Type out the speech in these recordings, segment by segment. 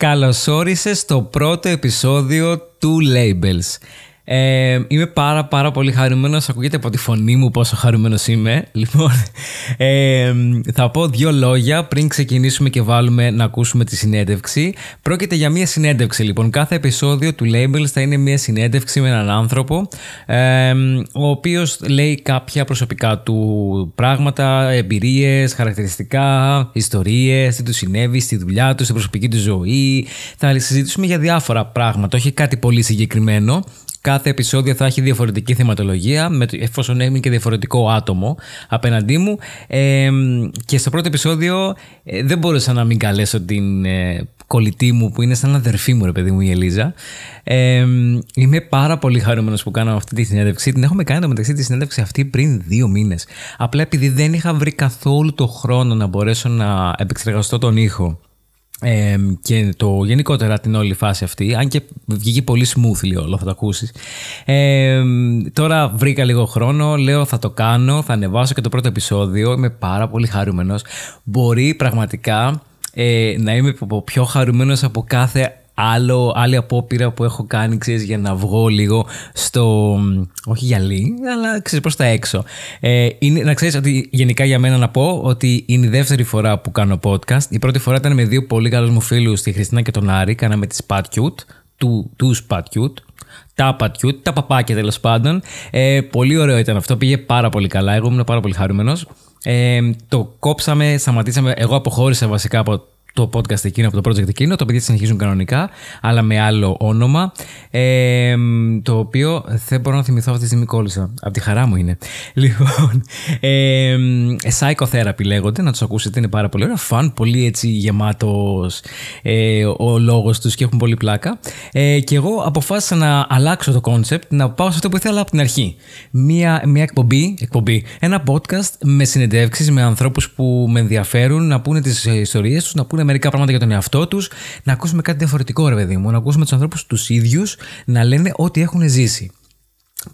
Καλώς όρισες στο πρώτο επεισόδιο του Labels. Ε, είμαι πάρα πάρα πολύ χαρούμενος, ακούγεται από τη φωνή μου πόσο χαρούμενος είμαι. Λοιπόν, ε, θα πω δύο λόγια πριν ξεκινήσουμε και βάλουμε να ακούσουμε τη συνέντευξη. Πρόκειται για μια συνέντευξη λοιπόν. Κάθε επεισόδιο του Labels θα είναι μια συνέντευξη με έναν άνθρωπο ε, ο οποίος λέει κάποια προσωπικά του πράγματα, εμπειρίες, χαρακτηριστικά, ιστορίες, τι του συνέβη στη δουλειά του, στην προσωπική του ζωή. Θα συζητήσουμε για διάφορα πράγματα, όχι κάτι πολύ συγκεκριμένο. Κάθε επεισόδιο θα έχει διαφορετική θεματολογία, με, εφόσον έμεινε και διαφορετικό άτομο απέναντί μου. Ε, και στο πρώτο επεισόδιο ε, δεν μπορούσα να μην καλέσω την ε, κολλητή μου που είναι σαν αδερφή μου, ρε παιδί μου, η Ελίζα. Ε, είμαι πάρα πολύ χαρούμενος που κάναμε αυτή τη συνέντευξη. Την έχουμε κάνει το μεταξύ τη συνέντευξη αυτή πριν δύο μήνες. Απλά επειδή δεν είχα βρει καθόλου το χρόνο να μπορέσω να επεξεργαστώ τον ήχο ε, και το γενικότερα την όλη φάση αυτή, αν και βγήκε πολύ smoothly όλο, θα το ακούσεις. Ε, τώρα βρήκα λίγο χρόνο, λέω θα το κάνω, θα ανεβάσω και το πρώτο επεισόδιο. Είμαι πάρα πολύ χαρούμενος. Μπορεί πραγματικά ε, να είμαι πιο χαρούμενος από κάθε άλλο, άλλη απόπειρα που έχω κάνει, ξέρεις, για να βγω λίγο στο... όχι γυαλί, αλλά ξέρεις προς τα έξω. Ε, είναι, να ξέρεις ότι γενικά για μένα να πω ότι είναι η δεύτερη φορά που κάνω podcast. Η πρώτη φορά ήταν με δύο πολύ καλούς μου φίλους, τη Χριστίνα και τον Άρη. Κάναμε τη Spat Cute, του, τους Spat Cute τα πατιούτ, τα παπάκια τέλος πάντων. Ε, πολύ ωραίο ήταν αυτό, πήγε πάρα πολύ καλά. Εγώ ήμουν πάρα πολύ χαρούμενος. Ε, το κόψαμε, σταματήσαμε. Εγώ αποχώρησα βασικά από το podcast εκείνο, από το project εκείνο. Το παιδιά συνεχίζουν κανονικά, αλλά με άλλο όνομα. Ε, το οποίο δεν μπορώ να θυμηθώ αυτή τη στιγμή κόλλησα. Από τη χαρά μου είναι. Λοιπόν, ε, Psychotherapy λέγονται, να τους ακούσετε, είναι πάρα πολύ ωραία. Φαν, πολύ έτσι γεμάτος ε, ο λόγος τους και έχουν πολύ πλάκα. Ε, και εγώ αποφάσισα να αλλάξω το concept, να πάω σε αυτό που ήθελα από την αρχή. Μία, μια εκπομπή, εκπομπή, ένα podcast με συνεντεύξεις με ανθρώπους που με ενδιαφέρουν να πούνε τις ιστορίες τους, να πούνε μερικά πράγματα για τον εαυτό τους, να ακούσουμε κάτι διαφορετικό, ρε παιδί μου, να ακούσουμε τους ανθρώπους τους ίδιους να λένε ό,τι έχουν ζήσει.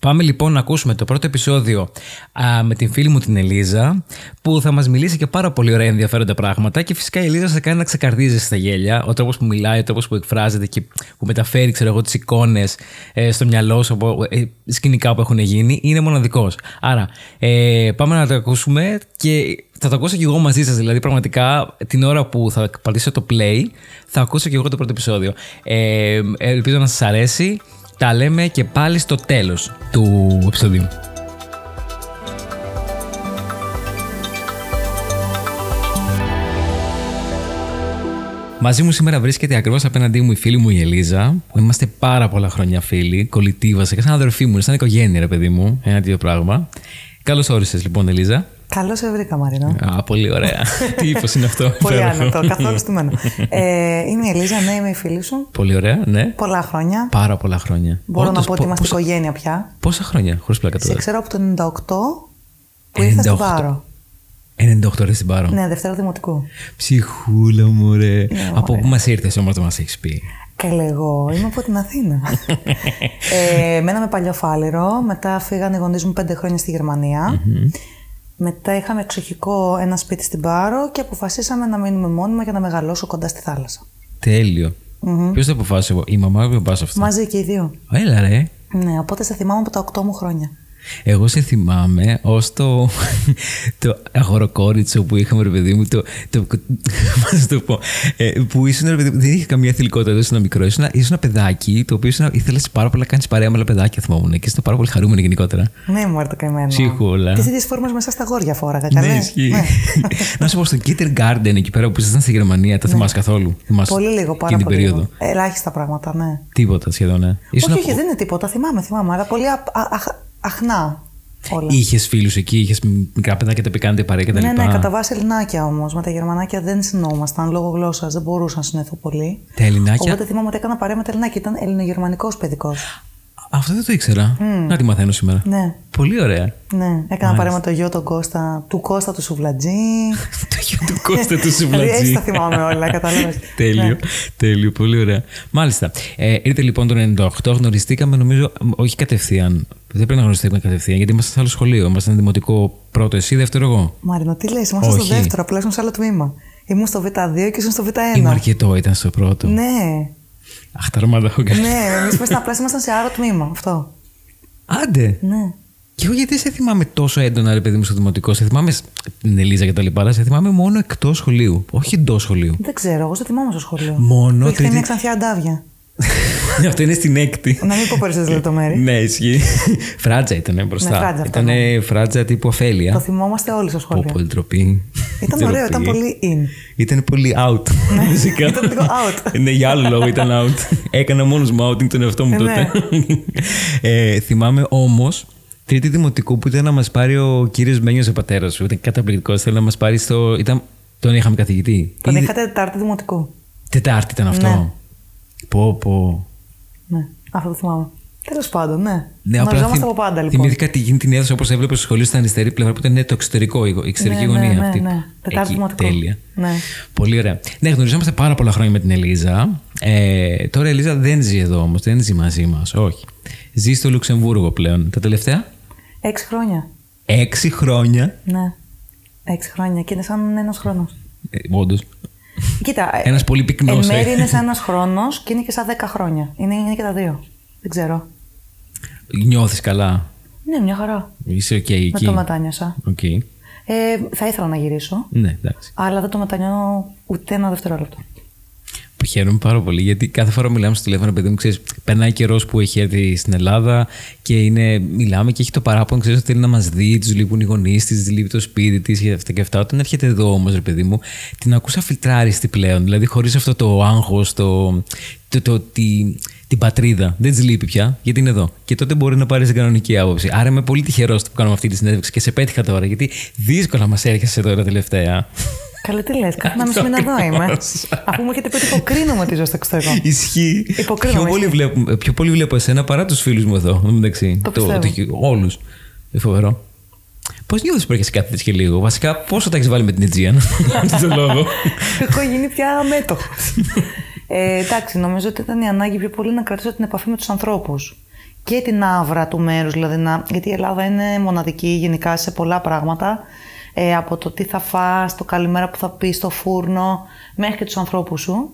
Πάμε λοιπόν να ακούσουμε το πρώτο επεισόδιο α, με την φίλη μου την Ελίζα που θα μας μιλήσει και πάρα πολύ ωραία ενδιαφέροντα πράγματα και φυσικά η Ελίζα θα κάνει να ξεκαρδίζει στα γέλια ο τρόπος που μιλάει, ο τρόπος που εκφράζεται και που μεταφέρει ξέρω εγώ τις εικόνες ε, στο μυαλό σου από ε, σκηνικά που έχουν γίνει είναι μοναδικός. Άρα ε, πάμε να το ακούσουμε και θα το ακούσω και εγώ μαζί σας δηλαδή πραγματικά την ώρα που θα πατήσω το play θα ακούσω και εγώ το πρώτο επεισόδιο. Ε, ελπίζω να σας αρέσει τα λέμε και πάλι στο τέλος του επεισοδίου. Μαζί μου σήμερα βρίσκεται ακριβώς απέναντί μου η φίλη μου η Ελίζα, που είμαστε πάρα πολλά χρόνια φίλοι, κολλητή βασικά, σαν αδερφή μου, σαν οικογένεια, ρε παιδί μου, ένα τέτοιο πράγμα. Καλώς όρισες λοιπόν, Ελίζα. Καλώς σε βρήκα, Μαρίνα. Α, πολύ ωραία. Τι ύφος είναι αυτό. πολύ άνετο, καθόλου στημένο. ε, είμαι η Ελίζα, ναι, είμαι η φίλη σου. Πολύ ωραία, ναι. Πολλά χρόνια. Πάρα πολλά χρόνια. Μπορώ να πω ότι είμαστε πόσα... οικογένεια πια. Πόσα χρόνια, χωρίς πλάκα τώρα. Σε ξέρω από το 98 που ήρθα στην Πάρο. 98 ρε στην Πάρο. Ναι, Δευτέρα Δημοτικού. Ψυχούλα μου, ρε. Ναι, από πού μας ήρθες όμως να μας έχεις πει; Καλέ, εγώ είμαι από την Αθήνα. ε, μέναμε παλιό φάληρο. Μετά φύγαν οι γονείς μου πέντε χρόνια στη γερμανια μετά είχαμε εξοχικό ένα σπίτι στην Πάρο και αποφασίσαμε να μείνουμε μόνιμα για να μεγαλώσω κοντά στη θάλασσα. Τέλειο. Mm-hmm. Ποιος το αποφάσισε, η μαμά ή ο μπα αυτός; Μαζί και οι δύο. Έλα, ρε. Ναι, οπότε σε θυμάμαι από τα 8 μου χρόνια. Εγώ σε θυμάμαι ως το, το αγοροκόριτσο που είχαμε, ρε παιδί μου. Το, το, το πω. Ε, που ήσουν, ρε παιδί μου, δεν είχε καμία θηλυκότητα, δεν ήσουν μικρό. Ήσουν, ήσουν ένα παιδάκι το οποίο ήθελες πάρα πολύ να κάνεις παρέα με άλλα παιδάκια, θυμόμουν. Και ήσουν πάρα πολύ χαρούμενο γενικότερα. Ναι, μου έρθει καημένο. Σίγουρα. Τις ίδιες φόρμες μέσα στα γόρια φόραγα. Ναι, ισχύει. Ναι. να σου πω στο Garden εκεί πέρα που ήσασταν στη Γερμανία, το ναι. θυμάσαι καθόλου. Θυμάσαι πολύ λίγο, πάρα πολύ. Περίοδο. Ελάχιστα πράγματα, ναι. Τίποτα σχεδόν, ναι. Όχι, όχι, δεν είναι τίποτα. Θυμάμαι, θυμάμαι. Αλλά πολύ αχνά. Είχες φίλους εκεί, είχες μικρά παιδάκια τα πικάντε παρέα και τα ναι, Ναι, κατά βάση Ελληνάκια όμως. Με τα Γερμανάκια δεν συνόμασταν λόγω γλώσσας, δεν μπορούσα να συνέθω πολύ. Τα Ελληνάκια; Οπότε θυμάμαι ότι έκανα παρέα με τα Ελληνάκια. Ήταν ελληνογερμανικός παιδικός. Αυτό δεν το ήξερα. Mm. Να τη μαθαίνω σήμερα. Ναι. Πολύ ωραία. Ναι, έκανα παρέα με το γιο τον Κώστα, του Κώστα του Σουβλατζή. το γιο του Κώστα του Σουβλατζή. Έτσι τα θυμάμαι όλα, κατάλαβες. τέλειο, ναι. τέλειο, πολύ ωραία. Μάλιστα. Ε, ήρθε λοιπόν το 98, γνωριστήκαμε νομίζω, όχι κατευθείαν. Δεν πρέπει να γνωριστήκαμε κατευθείαν, γιατί είμαστε σε άλλο σχολείο. Είμαστε δημοτικό πρώτο, εσύ, δεύτερο εγώ. Μάρινο, τι λες, είμαστε στο δεύτερο, απλά σε άλλο τμήμα. Ήμουν στο Β2 και ήσουν στο Β1. Η Μαρκετό ήταν στο πρώτο. Ναι. Αχ, τα ρώματα έχω κάνει. ναι, εμείς μέσα απλά ήμασταν σε άλλο τμήμα. Αυτό. Άντε. Ναι. Και εγώ γιατί σε θυμάμαι τόσο έντονα, ρε παιδί μου, στο δημοτικό. Σε θυμάμαι σ- την Ελίζα και τα λοιπά, αλλά σε θυμάμαι μόνο εκτός σχολείου. Όχι εντός σχολείου. Δεν ξέρω, εγώ σε θυμάμαι στο σχολείο. Μόνο Που είχατε τρίτη- μια ξανθιά αντάβια. Αυτό είναι στην έκτη. Να μην πω περισσότερε λεπτομέρειες. ναι, ισχύει. φράτζα ήταν μπροστά. Ναι, φράτζα αυτό, ήταν φράτζα τύπου Το ωφέλεια. θυμόμαστε όλοι στο Πω σχολείο. πω, ντροπή. Ήταν Ντροπή. ωραίο, ήταν πολύ in. Ήταν πολύ out. Φυσικά. Ναι, ήταν λίγο out. ναι, για άλλο λόγο ήταν out. Έκανα μόνος μου outing τον εαυτό μου Ε, τότε. ε, θυμάμαι όμως τρίτη δημοτικού που ήταν να μας πάρει ο κύριος Μένιο ο πατέρας σου. Ήταν καταπληκτικός. Θέλει να μας πάρει στο. Ήταν... Τον είχαμε καθηγητή. Τον Ή- είχατε Τετάρτη Δημοτικού. Τετάρτη ήταν αυτό. Ναι. Πω, πω. Ναι, αυτό το θυμάμαι. Τέλος πάντων, ναι. Ναι, απλά Γνωριζόμαστε θυμ- από πάντα λοιπόν. Θυμήθηκα τι γίνει την έδωσα όπως έβλεπες στο σχολείο στην αριστερή πλευρά που ήταν το εξωτερικό, η εξωτερική Ναι, ναι, γωνία ναι, αυτή. ναι. Τετάρτη Εκεί, δημοτικό. Τέλεια. Ναι. Πολύ ωραία. Ναι, γνωριζόμαστε πάρα πολλά χρόνια με την Ελίζα. Ε, τώρα η Ελίζα δεν ζει εδώ όμως, δεν ζει μαζί μας. Όχι. Ζει στο Λουξεμβούργο πλέον. Τα τελευταία; Έξι χρόνια. έξι χρόνια; Ναι. Έξι χρόνια και είναι σαν ένας χρόνος. Ε, Όντως. Κοίτα. ε, Ένας πολύ πυκνός, Εν μέρει ε. είναι σαν ένας χρόνος και είναι και σαν δέκα χρόνια. Είναι, είναι και τα δύο. Δεν ξέρω. Νιώθεις καλά; Ναι, μια χαρά. Είσαι οκ εκεί; Με το μετάνιωσα. Οκ. Ε, θα ήθελα να γυρίσω, Ναι, εντάξει. αλλά δεν το μετανιώνω ούτε ένα δευτερόλεπτο. Χαίρομαι πάρα πολύ γιατί κάθε φορά που μιλάμε στο τηλέφωνο, παιδί μου, ξέρεις, περνάει καιρός που έχει έρθει στην Ελλάδα και είναι, μιλάμε και έχει το παράπονο, ξέρεις, ότι θέλει να μας δει, τους λείπουν οι γονείς της, της λείπει το σπίτι της και αυτά και αυτά. Όταν έρχεται εδώ όμως, ρε παιδί μου, την ακούσα φιλτράριστη πλέον. Δηλαδή, χωρίς αυτό το άγχος, το, το, το, τη, την πατρίδα. Δεν της λείπει πια, γιατί είναι εδώ. Και τότε μπορεί να πάρει την κανονική άποψη. Άρα είμαι πολύ τυχερός που κάνουμε αυτή τη συνέντευξη και σε πέτυχα τώρα, γιατί δύσκολα μας έρχεσαι τώρα τελευταία. Καλέ, τι λες, κάθε ένα μισό μήνα εδώ είμαι. Αφού μου έχετε πει ότι υποκρίνομαι τη ζωή στο εξωτερικό. Ισχύει. Υποκρίνομαι, Πιο πολύ, ισχύει. βλέπω, πιο πολύ βλέπω εσένα παρά τους φίλους μου εδώ. εν τω μεταξύ. Το πιστεύω. Όλους. Είναι φοβερό. Πώς νιώθεις που έρχεσαι κάθε τέτοιο και λίγο; Βασικά, πόσο τα έχεις βάλει με την Αιτζίαν. Αυτό το λόγο. Έχω γίνει πια μέτοχος. ε, εντάξει, νομίζω ότι ήταν η ανάγκη πιο πολύ να κρατήσω την επαφή με τους ανθρώπους. Και την άβρα του μέρους, δηλαδή. Να, γιατί η Ελλάδα είναι μοναδική γενικά σε πολλά πράγματα. Ε, από το τι θα φας, το καλημέρα που θα πεις στο φούρνο, μέχρι και τους ανθρώπους σου.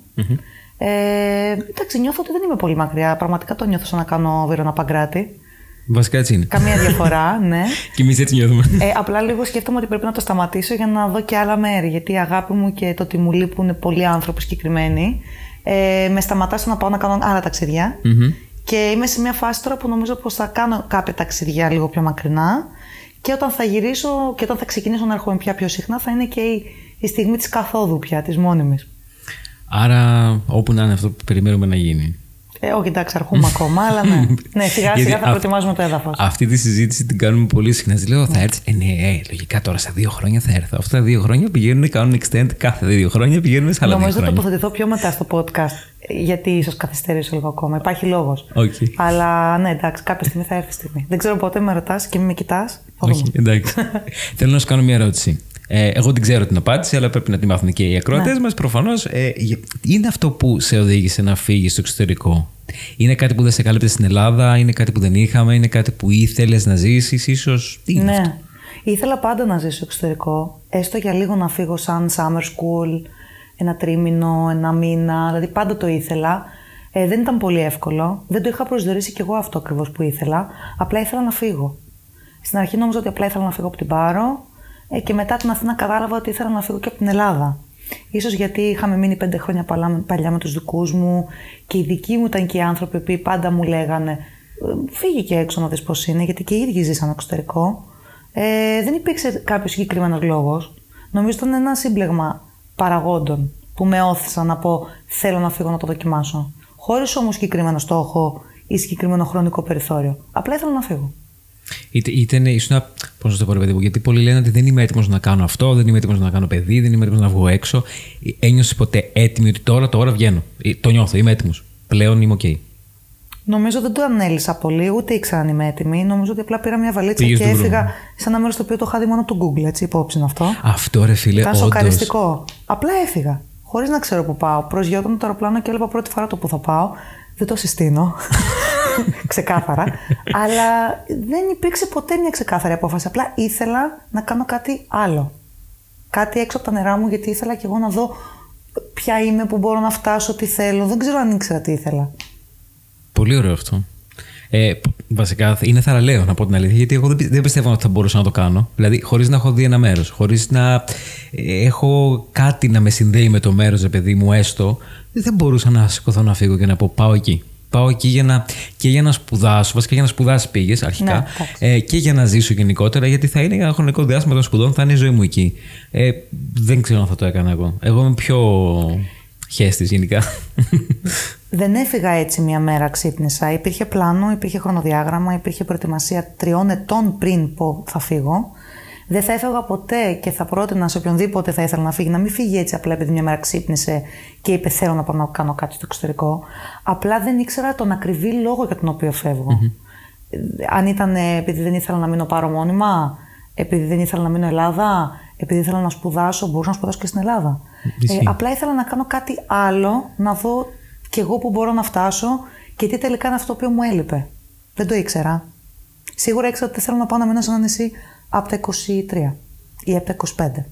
Ε, εντάξει, νιώθω ότι δεν είμαι πολύ μακριά. Πραγματικά το νιώθω σαν να κάνω Βίρονα Παγκράτη. Βασικά έτσι είναι. Καμία διαφορά, ναι. Και εμείς έτσι νιώθουμε. Ε, απλά λίγο σκέφτομαι ότι πρέπει να το σταματήσω για να δω και άλλα μέρη. Γιατί η αγάπη μου και το ότι μου λείπουν πολλοί άνθρωποι συγκεκριμένοι ε, με σταματά στο να πάω να κάνω άλλα ταξίδια. Μμμ. Και είμαι σε μια φάση τώρα που νομίζω πως θα κάνω κάποια ταξίδια λίγο πιο μακρινά. Και όταν θα γυρίσω και όταν θα ξεκινήσω να έρχομαι πια πιο συχνά, θα είναι και η, η στιγμή της καθόδου πια, της μόνιμης. Άρα, όπου να είναι αυτό που περιμένουμε να γίνει. Ε, όχι, εντάξει, αργούμε ακόμα, αλλά ναι. ναι, σιγά Γιατί σιγά θα αυ- προετοιμάζουμε το έδαφος. Αυτή τη συζήτηση την κάνουμε πολύ συχνά. Της λέω, θα έρθει. Ε, ναι, ε, λογικά τώρα στα δύο χρόνια θα έρθω. Αυτά τα δύο χρόνια πηγαίνουν, κάνουν extend κάθε δύο χρόνια, πηγαίνουν σε άλλα δύο Νομίζω θα χρόνια. τοποθετηθώ πιο μετά στο podcast. Γιατί ίσως καθυστερήσω λίγο ακόμα. Υπάρχει λόγος. Οκ. Αλλά ναι, εντάξει, κάποια στιγμή θα έρθει η στιγμή. Δεν ξέρω πότε με ρωτάς και μην με κοιτάς. Όχι, εντάξει. Θέλω να σου κάνω μια ερώτηση. Ε, εγώ την ξέρω την απάντηση, αλλά πρέπει να τη μάθουν και οι ακροατές Ναι. μας. Προφανώς, ε, για- είναι αυτό που σε οδήγησε να φύγεις στο εξωτερικό; Είναι κάτι που δεν σε κάλυπτε στην Ελλάδα, είναι κάτι που δεν είχαμε, είναι κάτι που ήθελες να ζήσεις, ίσως; Τι είναι ναι. αυτό; Ήθελα πάντα να ζήσω στο εξωτερικό. Έστω για λίγο να φύγω σαν summer school, ένα τρίμηνο, ένα μήνα. Δηλαδή πάντα το ήθελα. Ε, δεν ήταν πολύ εύκολο. Δεν το είχα προσδιορίσει κι εγώ αυτό ακριβώς που ήθελα. Απλά ήθελα να φύγω. Στην αρχή νόμιζα ότι απλά ήθελα να φύγω από την Πάρο ε, και μετά την Αθήνα κατάλαβα ότι ήθελα να φύγω και από την Ελλάδα. Ίσως γιατί είχαμε μείνει πέντε χρόνια παλιά, παλιά με τους δικούς μου και οι δικοί μου ήταν και οι άνθρωποι που πάντα μου λέγανε «Ε, φύγει και έξω να δεις πώς είναι γιατί και οι ίδιοι ζήσαν εξωτερικό. Ε, δεν υπήρξε κάποιος συγκεκριμένος λόγος. Νομίζω ήταν ένα σύμπλεγμα παραγόντων που με όθησαν να πω θέλω να φύγω να το δοκιμάσω. Χωρίς όμως συγκεκριμένο στόχο ή συγκεκριμένο χρονικό περιθώριο. Απλά ήθελα να φύγω. Είτε, είτε ήσουν. Πώς να το πω, ρε παιδί μου, γιατί πολλοί λένε ότι δεν είμαι έτοιμος να κάνω αυτό, δεν είμαι έτοιμος να κάνω παιδί, δεν είμαι έτοιμος να βγω έξω. Ένιωσες ποτέ έτοιμη ότι τώρα, τώρα βγαίνω; Ε, Το νιώθω, είμαι έτοιμος. Πλέον είμαι οκ. Νομίζω δεν το ανέλυσα πολύ, ούτε ήξερα αν είμαι έτοιμη. Νομίζω ότι απλά πήρα μια βαλίτσα Πήγες και στον έφυγα δρόμο. σε ένα μέρο το οποίο το είχα δει μόνο από το Google, έτσι, υπόψη είναι αυτό. Αυτό ρε φίλε, Ήταν όντως. σοκαριστικό. Απλά έφυγα. Χωρίς να ξέρω που πάω. Προσγειωνόταν το αεροπλάνο και έλεγα πρώτη φορά το που θα πάω. Δεν το συστήνω. ξεκάθαρα. Αλλά δεν υπήρξε ποτέ μια ξεκάθαρη απόφαση. Απλά ήθελα να κάνω κάτι άλλο. κάτι έξω από τα νερά μου, γιατί ήθελα και εγώ να δω ποια είμαι, που μπορώ να φτάσω, τι θέλω. Δεν ξέρω αν ήξερα τι ήθελα. Πολύ ωραίο αυτό. Ε, βασικά είναι θαραλέο να πω την αλήθεια, γιατί εγώ δεν πιστεύω ότι θα μπορούσα να το κάνω. Δηλαδή, χωρίς να έχω δει ένα μέρος, χωρίς να ε, έχω κάτι να με συνδέει με το μέρος, παιδί μου, έστω, δεν μπορούσα να σηκωθώ να φύγω και να πω πάω εκεί. Πάω εκεί για να, και για να σπουδάσω, βασικά για να σπουδάσει πήγες αρχικά, ναι, ε, και για να ζήσω γενικότερα, γιατί θα είναι για ένα χρονικό διάστημα των σπουδών, θα είναι η ζωή μου εκεί. Ε, δεν ξέρω αν θα το έκανα εγώ. Εγώ είμαι πιο χέστη γενικά. Δεν έφυγα έτσι μια μέρα ξύπνησα. Υπήρχε πλάνο, υπήρχε χρονοδιάγραμμα, υπήρχε προετοιμασία τριών ετών πριν πω θα φύγω. Δεν θα έφευγα ποτέ και θα πρότεινα σε οποιονδήποτε θα ήθελα να φύγει να μην φύγει έτσι απλά επειδή μια μέρα ξύπνησε και είπε θέλω να πάω να κάνω κάτι στο εξωτερικό. Απλά δεν ήξερα τον ακριβή λόγο για τον οποίο Αν ήταν επειδή δεν ήθελα να μείνω πάρω μόνιμα, επειδή δεν ήθελα να μείνω Ελλάδα, επειδή ήθελα να σπουδάσω, μπορούσα να σπουδάσω και στην Ελλάδα. Ε, απλά ήθελα να κάνω κάτι άλλο, να δω κι εγώ που μπορώ να φτάσω και τι τελικά είναι αυτό που μου έλειπε. Δεν το ήξερα. Σίγουρα ήξερα ότι θέλω να πάω να μείνω σε ένα νησί από τα 23 ή από τα 25.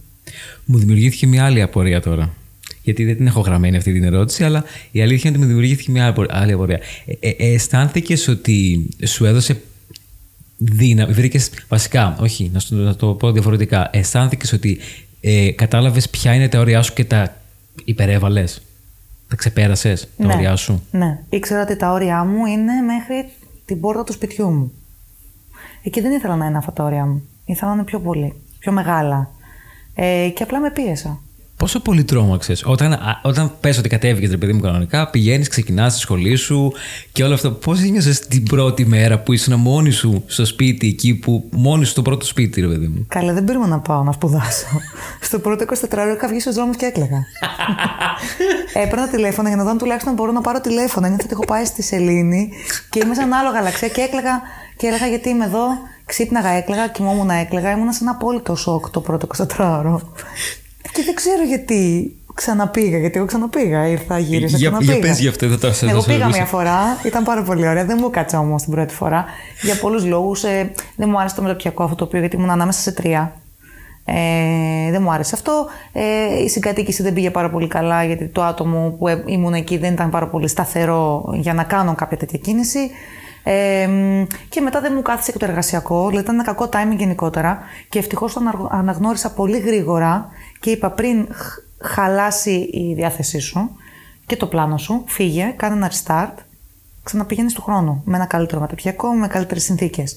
Μου δημιουργήθηκε μια άλλη απορία τώρα. Γιατί δεν την έχω γραμμένη αυτή την ερώτηση, αλλά η αλήθεια είναι ότι μου δημιουργήθηκε μια άλλη απορία. Ε, ε, ε αισθάνθηκες ότι σου έδωσε δύναμη. Βρήκες. Βασικά, όχι, να, να το πω διαφορετικά. Αισθάνθηκες ότι ε, κατάλαβες ποια είναι τα όρια σου και τα υπερέβαλες. Τα ξεπέρασες τα ναι, όρια σου; Ναι. Ήξερα ότι τα όρια μου είναι μέχρι την πόρτα του σπιτιού μου. Εκεί δεν ήθελα να είναι αυτά τα όρια μου. Ήθελα να είναι πιο πολύ, πιο μεγάλα. Ε, και απλά με πίεσα. Πόσο πολύ τρόμαξε όταν, όταν πες ότι κατέβηκες ρε παιδί μου κανονικά, πηγαίνεις, ξεκινάς στη σχολή σου και όλο αυτό. Πώς ένιωσες την πρώτη μέρα που ήσουν μόνη σου στο σπίτι, εκεί που μόνη σου στο πρώτο σπίτι, ρε παιδί μου; Καλά, δεν πήραμε να πάω να σπουδάσω. στο πρώτο 24 ώρα είχα βγει στου δρόμου και έκλαιγα. Έπαιρνα τηλέφωνο για να δω αν τουλάχιστον μπορώ να πάρω τηλέφωνο. Νιώθω ότι έχω πάει στη Σελήνη και είμαι σαν άλλο γαλαξία και έκλαιγα και έλεγα γιατί είμαι εδώ. Ξύπναγα, έκλαιγα, κοιμόμουν, έκλαιγα. Ήμουν σε ένα απόλυτο σοκ το πρώτο 24 ώρα. Και δεν ξέρω γιατί ξαναπήγα, γιατί εγώ ξαναπήγα. Ήρθα, γύρισα, για, ξαναπήγα. Για πες γι' αυτό, δεν το Εγώ πήγα μια φορά, ήταν πάρα πολύ ωραία. Δεν μου κάτσε όμως την πρώτη φορά. Για πολλούς λόγους. Ε, δεν μου άρεσε το μεταπιακό αυτό το οποίο, γιατί ήμουν ανάμεσα σε τρία. Ε, δεν μου άρεσε αυτό. Ε, η συγκατοίκηση δεν πήγε πάρα πολύ καλά, γιατί το άτομο που ε, ήμουν εκεί δεν ήταν πάρα πολύ σταθερό για να κάνω κάποια τέτοια κίνηση. Ε, και μετά δεν μου κάθισε και το εργασιακό, δηλαδή ήταν ένα κακό timing γενικότερα. Και ευτυχώς το αναγνώρισα πολύ γρήγορα και είπα πριν χαλάσει η διάθεσή σου και το πλάνο σου, φύγε, κάνε ένα restart, ξαναπηγαίνεις του χρόνου με ένα καλύτερο μεταπιακό, με καλύτερες συνθήκες.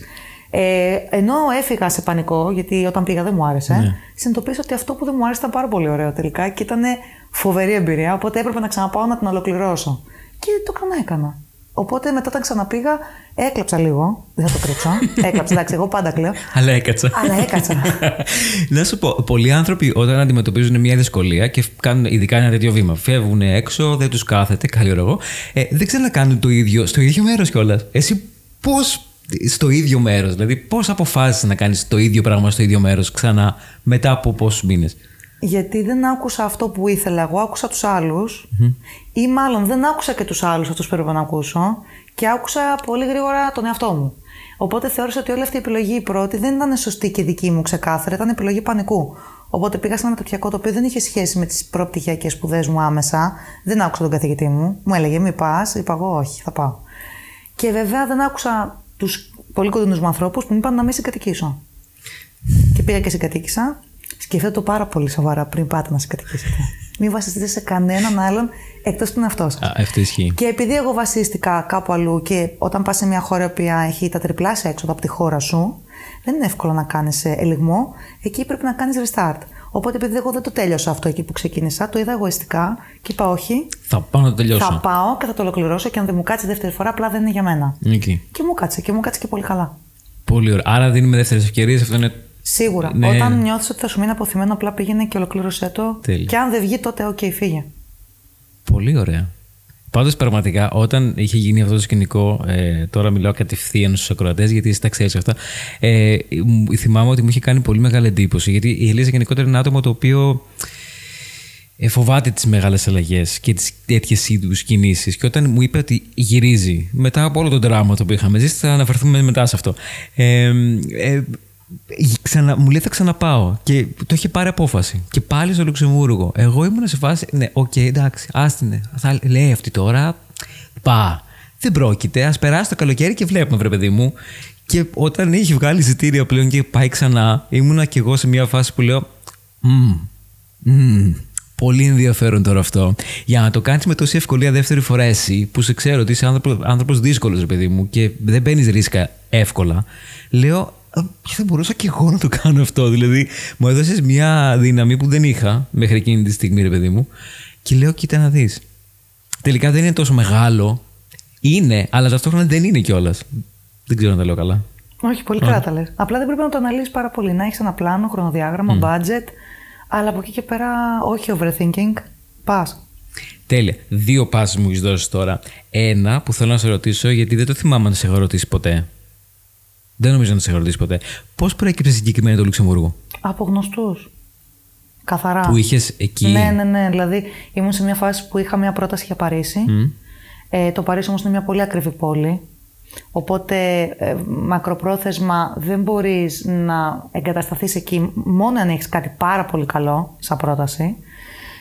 Ε, ενώ έφυγα σε πανικό, γιατί όταν πήγα δεν μου άρεσε, ναι. συνειδητοποίησα ότι αυτό που δεν μου άρεσε ήταν πάρα πολύ ωραίο τελικά και ήταν φοβερή εμπειρία. Οπότε έπρεπε να ξαναπάω να την ολοκληρώσω. Και το ξανά έκανα. Οπότε μετά όταν ξαναπήγα, έκλαψα λίγο. Δεν θα το κρύψω. Έκλαψα, εντάξει, εγώ πάντα κλαίω. Αλλά έκατσα. Αλλά έκατσα. Να σου πω, πολλοί άνθρωποι όταν αντιμετωπίζουν μια δυσκολία και κάνουν ειδικά ένα τέτοιο βήμα, φεύγουν έξω, δεν τους κάθεται, καλή εγώ, ε, δεν ξέρουν να κάνουν το ίδιο, στο ίδιο μέρος κιόλας. Εσύ πώς στο ίδιο μέρος, δηλαδή πώς αποφάσισες να κάνεις το ίδιο πράγμα στο ίδιο μέρος ξανά μετά από πόσους μήνες; Γιατί δεν άκουσα αυτό που ήθελα. Εγώ άκουσα τους αλλου ή μάλλον δεν άκουσα και τους άλλους αυτούς που έπρεπε να ακούσω και άκουσα πολύ γρήγορα τον εαυτό μου. Οπότε θεώρησα ότι όλη αυτή η επιλογή η πρώτη δεν ήταν σωστή και δική μου ξεκάθαρα, ήταν επιλογή πανικού. Οπότε πήγα σε ένα μεταπτυχιακό το οποίο δεν είχε σχέση με τις προπτυχιακέ σπουδές μου άμεσα. Δεν άκουσα τον καθηγητή μου. Μου έλεγε Μη πας. Είπα εγώ, Όχι, θα πάω. Και βέβαια δεν άκουσα τους πολύ κοντινούς μου ανθρώπους που μου είπαν να μην συγκατοικήσω. Και πήγα και συγκατοίκησα Σκεφτείτε το πάρα πολύ σοβαρά πριν πάτε να συγκατοικήσετε. Μην βασιστείτε σε κανέναν άλλον εκτός του εαυτό σας. Αυτό ισχύει. Και επειδή εγώ βασίστηκα κάπου αλλού και όταν πας σε μια χώρα που έχει τα τριπλάσια έξοδα από τη χώρα σου, δεν είναι εύκολο να κάνεις ε, ελιγμό. Εκεί πρέπει να κάνεις restart. Οπότε, επειδή εγώ δεν το τέλειωσα αυτό εκεί που ξεκίνησα, το είδα εγωιστικά και είπα όχι. Θα πάω να το τελειώσω. Θα πάω και θα το ολοκληρώσω και αν δεν μου κάτσει δεύτερη φορά, απλά δεν είναι για μένα. Okay. Και μου κάτσε και μου κάτσε και πολύ καλά. Πολύ ωραία. Άρα δίνουμε δεύτερες ευκαιρίες. Αυτό είναι Σίγουρα. Ναι. Όταν νιώθεις ότι θα σου μείνει απωθημένο, απλά πήγαινε και ολοκλήρωσέ το. Τέλει. Και αν δεν βγει, τότε, οκ, okay, φύγε. Πολύ ωραία. Πάντως, πραγματικά, όταν είχε γίνει αυτό το σκηνικό, ε, τώρα μιλάω κατευθείαν στους ακροατές, γιατί εσύ τα ξέρεις αυτά. Ε, θυμάμαι ότι μου είχε κάνει πολύ μεγάλη εντύπωση, γιατί η Ελίζα γενικότερα είναι ένα άτομο το οποίο ε, φοβάται τις μεγάλες αλλαγές και τις τέτοιες είδους κινήσεις. Και όταν μου είπε ότι γυρίζει μετά από όλο το δράμα το οποίο είχαμε ζήσει, θα αναφερθούμε μετά σε αυτό. Ε, ε, Ξανα, μου λέει θα ξαναπάω. Και το είχε πάρει απόφαση. Και πάλι στο Λουξεμβούργο. Εγώ ήμουν σε φάση. Ναι, OK, okay, εντάξει, άσ' τηνε. Θα λέει αυτή τώρα. Πά. Δεν πρόκειται. Ας περάσει το καλοκαίρι και βλέπουμε, βρε παιδί μου. Και όταν είχε βγάλει εισιτήριο πλέον και πάει ξανά, ήμουνα κι εγώ σε μια φάση που λέω. Mm, πολύ ενδιαφέρον τώρα αυτό. Για να το κάνεις με τόση ευκολία δεύτερη φορά εσύ, που σε ξέρω ότι είσαι άνθρωπο δύσκολος, ρε παιδί μου, και δεν μπαίνει ρίσκα εύκολα, λέω. Και θα μπορούσα και εγώ να το κάνω αυτό. Δηλαδή, μου έδωσες μια δύναμη που δεν είχα μέχρι εκείνη τη στιγμή, ρε παιδί μου. Και λέω, κοίτα να δεις. Τελικά δεν είναι τόσο μεγάλο. Είναι, αλλά ταυτόχρονα δεν είναι κιόλας. Δεν ξέρω αν τα λέω καλά. Όχι, πολύ καλά τα λες. Απλά δεν πρέπει να το αναλύσεις πάρα πολύ. Να έχεις ένα πλάνο, χρονοδιάγραμμα, mm. budget, αλλά από εκεί και πέρα όχι overthinking. Πας. Τέλεια. Δύο πάσει μου έχεις δώσει τώρα. Ένα που θέλω να σε ρωτήσω, γιατί δεν το θυμάμαι να σε έχω ρωτήσει ποτέ. Δεν νομίζω να σε έχω ρωτήσει ποτέ. Πώς προέκυψε συγκεκριμένα το Λουξεμβούργο, Από γνωστούς. Καθαρά. Που είχες εκεί. Ναι, ναι, ναι. Δηλαδή ήμουν σε μια φάση που είχα μια πρόταση για Παρίσι. Mm. Ε, το Παρίσι όμως είναι μια πολύ ακριβή πόλη. Οπότε ε, μακροπρόθεσμα δεν μπορείς να εγκατασταθείς εκεί μόνο αν έχεις κάτι πάρα πολύ καλό σαν πρόταση.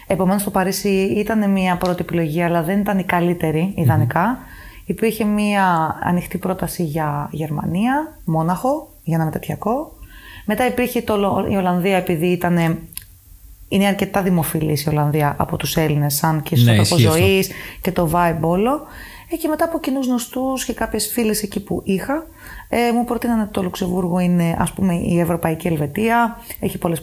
Επομένως το Παρίσι ήταν μια πρώτη επιλογή αλλά δεν ήταν η καλύτερη ιδανικά. Mm-hmm. Υπήρχε μια ανοιχτή πρόταση για Γερμανία, Μόναχο, για ένα μεταπιακό. Μετά υπήρχε το, η Ολλανδία επειδή ήταν είναι αρκετά δημοφιλής η Ολλανδία από τους Έλληνες σαν και στο ναι, τρόπο ζωής και το vibe όλο. Ε, και μετά από κοινούς γνωστούς και κάποιες φίλες εκεί που είχα, ε, μου προτείνανε ότι το Λουξεμβούργο είναι ας πούμε η Ευρωπαϊκή Ελβετία, έχει πολλές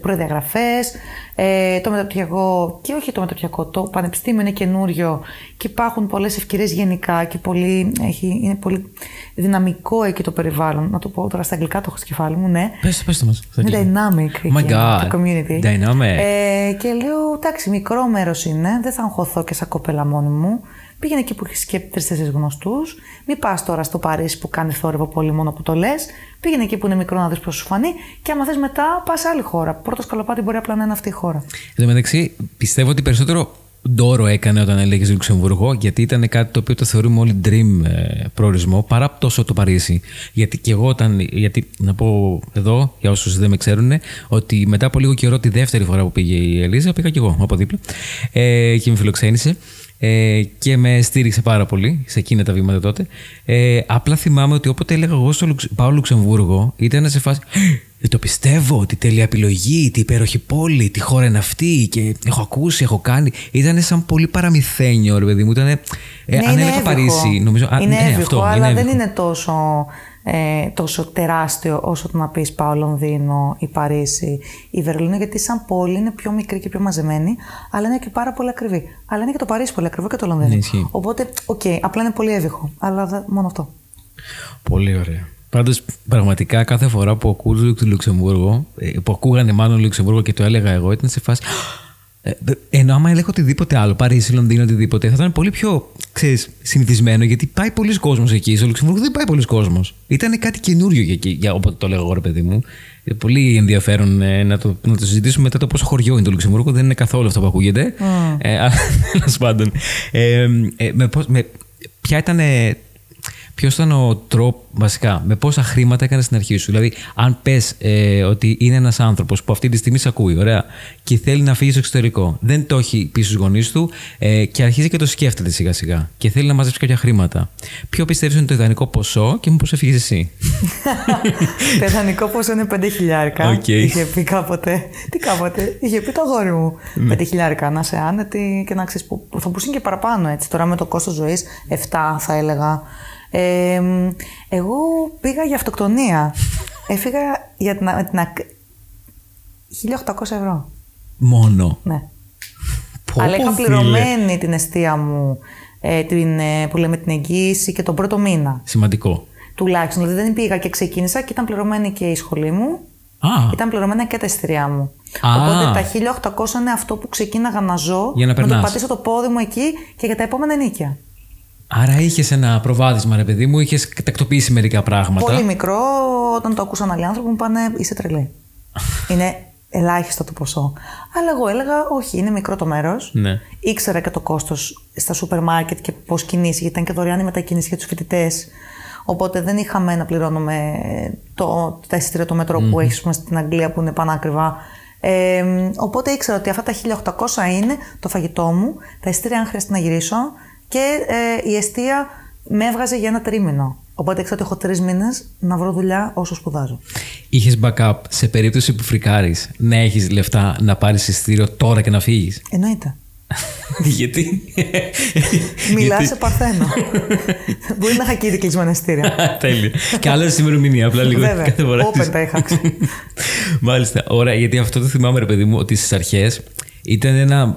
προδιαγραφές, ε, το μεταπτυχιακό και όχι το μεταπτυχιακό, το πανεπιστήμιο είναι καινούριο και υπάρχουν πολλές ευκαιρίες γενικά και πολύ, έχει, είναι πολύ δυναμικό εκεί το περιβάλλον. Να το πω τώρα στα αγγλικά το έχω στο κεφάλι μου, ναι. Πες, πες το μας. Είναι dynamic oh my God. το community. Dynamic. Ε, και λέω, εντάξει, μικρό μέρος είναι, δεν θα αγχωθώ και σαν κοπέλα μόνη μου. Πήγαινε εκεί που έχει και τρει-τέσσερι γνωστούς. Μην πας τώρα στο Παρίσι που κάνεις θόρυβο πολύ μόνο που το λες. Πήγαινε εκεί που είναι μικρό να δεις πώς σου φανεί. Και άμα θες μετά, πας σε άλλη χώρα. Πρώτος σκαλοπάτι μπορεί απλά να είναι αυτή η χώρα. Εν τω μεταξύ, πιστεύω ότι περισσότερο ντόρο έκανε όταν έλεγες Λουξεμβουργό, γιατί ήταν κάτι το οποίο το θεωρούμε όλοι dream ε, προορισμό, παρά τόσο το Παρίσι. Γιατί και εγώ όταν. Γιατί να πω εδώ, για όσους δεν με ξέρουν, ότι μετά από λίγο καιρό, τη δεύτερη φορά που πήγε η Ελίζα, πήγα και εγώ από δίπλα ε, και με φιλοξένησε ε, και με στήριξε πάρα πολύ σε εκείνα τα βήματα τότε. Ε, απλά θυμάμαι ότι όποτε έλεγα εγώ στο Λουξ, πάω Λουξεμβούργο, ήταν σε φάση. Δεν το πιστεύω, τι τέλεια επιλογή, τι υπέροχη πόλη, τι χώρα είναι αυτή και έχω ακούσει, έχω κάνει. Ήταν σαν πολύ παραμυθένιο, ρε παιδί μου. Ήταν, ε, ναι, αν έλεγα Παρίσι, νομίζω. Είναι ναι, αυτό, αλλά είναι δεν είναι τόσο ε, τόσο τεράστιο όσο το να πεις πάω Λονδίνο ή Παρίσι ή Βερολίνο, γιατί σαν πόλη είναι πιο μικρή και πιο μαζεμένη, αλλά είναι και πάρα πολύ ακριβή. Αλλά είναι και το Παρίσι πολύ ακριβό και το Λονδίνο. Ναι, Οπότε, OK, okay, απλά είναι πολύ εύηχο. Αλλά μόνο αυτό. Πολύ ωραία. Πάντως, πραγματικά κάθε φορά που ακούω το Λουξεμβούργο, ε, που ακούγανε μάλλον Λουξεμβούργο και το έλεγα εγώ, ήταν σε φάση. Ε, ενώ άμα έλεγα οτιδήποτε άλλο, Παρίσι, Λονδίνο, οτιδήποτε, θα ήταν πολύ πιο ξέρεις, συνηθισμένο γιατί πάει πολλοί κόσμος εκεί. Στο Λουξεμβούργο δεν πάει πολλοί κόσμος. Ήταν κάτι καινούριο για εκεί, για, όποτε το λέγω εγώ, ρε παιδί μου. Ε, πολύ ενδιαφέρον ε, να, το, να το συζητήσουμε μετά το πόσο χωριό είναι το Λουξεμβούργο. Δεν είναι καθόλου αυτό που ακούγεται. Mm. Ε, αλλά τέλος πάντων. Ε, ε, με, με, ποια ήταν Ποιος ήταν ο τρόπο, βασικά, με πόσα χρήματα έκανε στην αρχή σου; Δηλαδή, αν πες ε, ότι είναι ένας άνθρωπος που αυτή τη στιγμή σε ακούει, ωραία, και θέλει να φύγει στο εξωτερικό, δεν το έχει πει στους γονείς του ε, και αρχίζει και το σκέφτεται σιγά-σιγά και θέλει να μαζέψει κάποια χρήματα. Ποιο πιστεύεις είναι το ιδανικό ποσό και μήπω έφυγε εσύ; το ιδανικό ποσό είναι 5 χιλιάρικα. Okay. Είχε πει κάποτε. Τι κάποτε; Είχε πει το αγόρι μου. 5 ναι. χιλιάρικα να σε άνετη και να ξέρεις που θα μπορούσε και παραπάνω έτσι. Τώρα με το κόστος ζωής 7 θα έλεγα εγώ πήγα για αυτοκτονία. Έφυγα για την, την 1800 ευρώ. Μόνο. Ναι. Αλλά είχα πληρωμένη την αιστεία μου, ε, την, ε, που λέμε την εγγύηση και τον πρώτο μήνα. Σημαντικό. Τουλάχιστον. Δηλαδή δεν πήγα και ξεκίνησα και ήταν πληρωμένη και η σχολή μου. Α. Ήταν πληρωμένα και τα εισιτήριά μου. Α. Οπότε τα 1800 είναι αυτό που ξεκίναγα να ζω. Για να, να το πατήσω το πόδι μου εκεί και για τα επόμενα νίκια. Άρα είχες ένα προβάδισμα, ρε παιδί μου, είχες τακτοποιήσει μερικά πράγματα. Πολύ μικρό, όταν το ακούσαν άλλοι άνθρωποι μου πάνε είσαι τρελή. είναι ελάχιστο το ποσό. Αλλά εγώ έλεγα, όχι, είναι μικρό το μέρος. Ναι. Ήξερα και το κόστος στα σούπερ μάρκετ και πώς κινήσεις, γιατί ήταν και δωρεάν η μετακίνηση για τους φοιτητές. Οπότε δεν είχαμε να πληρώνουμε το, τα εισιτήρια του μετρό που έχεις στην Αγγλία που είναι πανάκριβα. Ε, οπότε ήξερα ότι αυτά τα 1800 είναι το φαγητό μου, τα εισιτήρια αν χρειάζεται να γυρίσω και ε, η αιστεία με έβγαζε για ένα τρίμηνο. Οπότε έξω ότι έχω τρεις μήνες να βρω δουλειά όσο σπουδάζω. Είχες backup σε περίπτωση που φρικάρεις να έχεις λεφτά να πάρεις εισιτήριο τώρα και να φύγεις; Εννοείται. Γιατί; Μιλάς σε παρθένο. Μπορεί να είχα και ήδη κλεισμένα εισιτήρια. Τέλεια. και άλλα ημερομηνία, απλά λίγο Βέβαια. κάθε φορά. Όπεν τα είχα. Μάλιστα. Ωραία, γιατί αυτό το θυμάμαι, ρε παιδί μου, ότι στις αρχές ήταν ένα.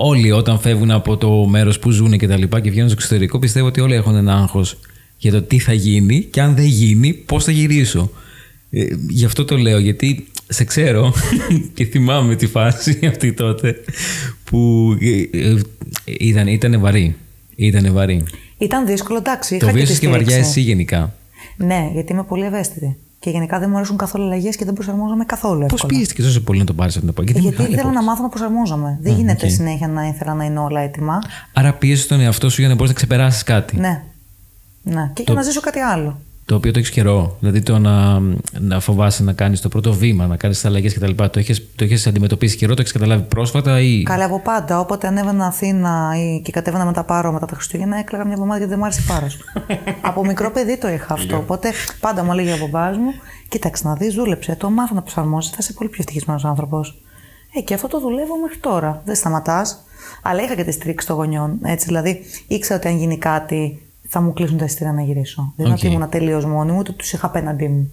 Όλοι όταν φεύγουν από το μέρος που ζουν και τα λοιπά και βγαίνουν στο εξωτερικό, πιστεύω ότι όλοι έχουν ένα άγχος για το τι θα γίνει και αν δεν γίνει, πώς θα γυρίσω. Ε, γι' αυτό το λέω, γιατί σε ξέρω και θυμάμαι τη φάση αυτή τότε που ε, ε, ήταν, ήταν βαρύ. Ήταν βαρύ. Ήταν δύσκολο, εντάξει. Το είχα και τη βίωσε και βαριά στήριξη. εσύ γενικά. Ναι, γιατί είμαι πολύ ευαίσθητη. Και γενικά δεν μου αρέσουν καθόλου αλλαγές και δεν προσαρμόζομαι καθόλου. Πώς εύκολα. πιέστηκε τόσο πολύ να το πάρεις αυτό το Γιατί, Γιατί μεγάλη ήθελα να απόφαση. μάθω να προσαρμόζομαι. Δεν γίνεται συνέχεια να ήθελα να είναι όλα έτοιμα. Άρα πίεσε τον εαυτό σου για να μπορείς να ξεπεράσεις κάτι. Ναι. Ναι. Και για να ζήσω κάτι άλλο. Το οποίο το έχεις καιρό. Δηλαδή το να, να φοβάσαι να κάνεις το πρώτο βήμα, να κάνεις τις αλλαγές κτλ. Το έχεις το έχεις αντιμετωπίσει καιρό, το έχεις καταλάβει πρόσφατα ή. Καλά από πάντα. Όποτε ανέβαινα Αθήνα ή και κατέβαινα με τα πάρο μετά τα Χριστούγεννα, έκλαιγα μια εβδομάδα γιατί δεν μου άρεσε πάρος. από μικρό παιδί το είχα αυτό. Οπότε πάντα μου έλεγε ο μπαμπάς μου, κοίταξε να δεις, δούλεψέ το, μάθε να προσαρμόζεσαι, θα είσαι πολύ πιο ευτυχισμένος άνθρωπος. Ε, και αυτό το δουλεύω μέχρι τώρα. Δεν σταματάς. Αλλά είχα και τη στήριξη των γονιών. Έτσι, δηλαδή ήξερα ότι αν γίνει κάτι θα μου κλείσουν τα εισιτήρια να γυρίσω. Δεν είναι Οκ. ότι ήμουν τελείως μόνη μου, ούτε τους είχα απέναντί μου.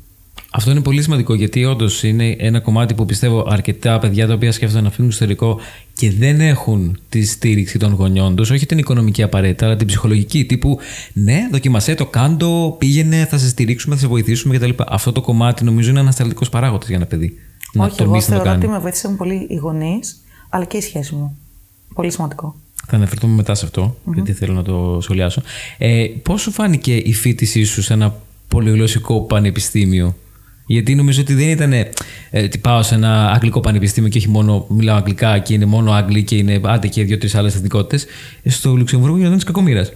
Αυτό είναι πολύ σημαντικό γιατί όντως είναι ένα κομμάτι που πιστεύω αρκετά παιδιά τα οποία σκέφτονται να φύγουν στο εξωτερικό και δεν έχουν τη στήριξη των γονιών τους, όχι την οικονομική απαραίτητα, αλλά την ψυχολογική. Τύπου, ναι, δοκιμασέ το, κάντο, πήγαινε, θα σε στηρίξουμε, θα σε βοηθήσουμε κτλ. Αυτό το κομμάτι νομίζω είναι ανασταλτικός παράγοντας για ένα παιδί. να Όχι, εγώ τολμήσει να το θεωρώ κάνει. ότι με βοήθησαν πολύ οι γονείς, αλλά και η σχέση μου. Πολύ σημαντικό. Θα αναφερθούμε μετά σε αυτο γιατί θέλω να το σχολιάσω. Ε, Πώς σου φάνηκε η φίτησή σου σε ένα πολυγλωσσικό πανεπιστήμιο, Γιατί νομίζω ότι δεν ήταν ε, ότι πάω σε ένα αγγλικό πανεπιστήμιο και όχι μόνο μιλάω αγγλικά και είναι μόνο Άγγλοι και είναι άντε και δύο-τρεις άλλες εθνικότητες. Στο Λουξεμβούργο γινόταν της κακομοίρας.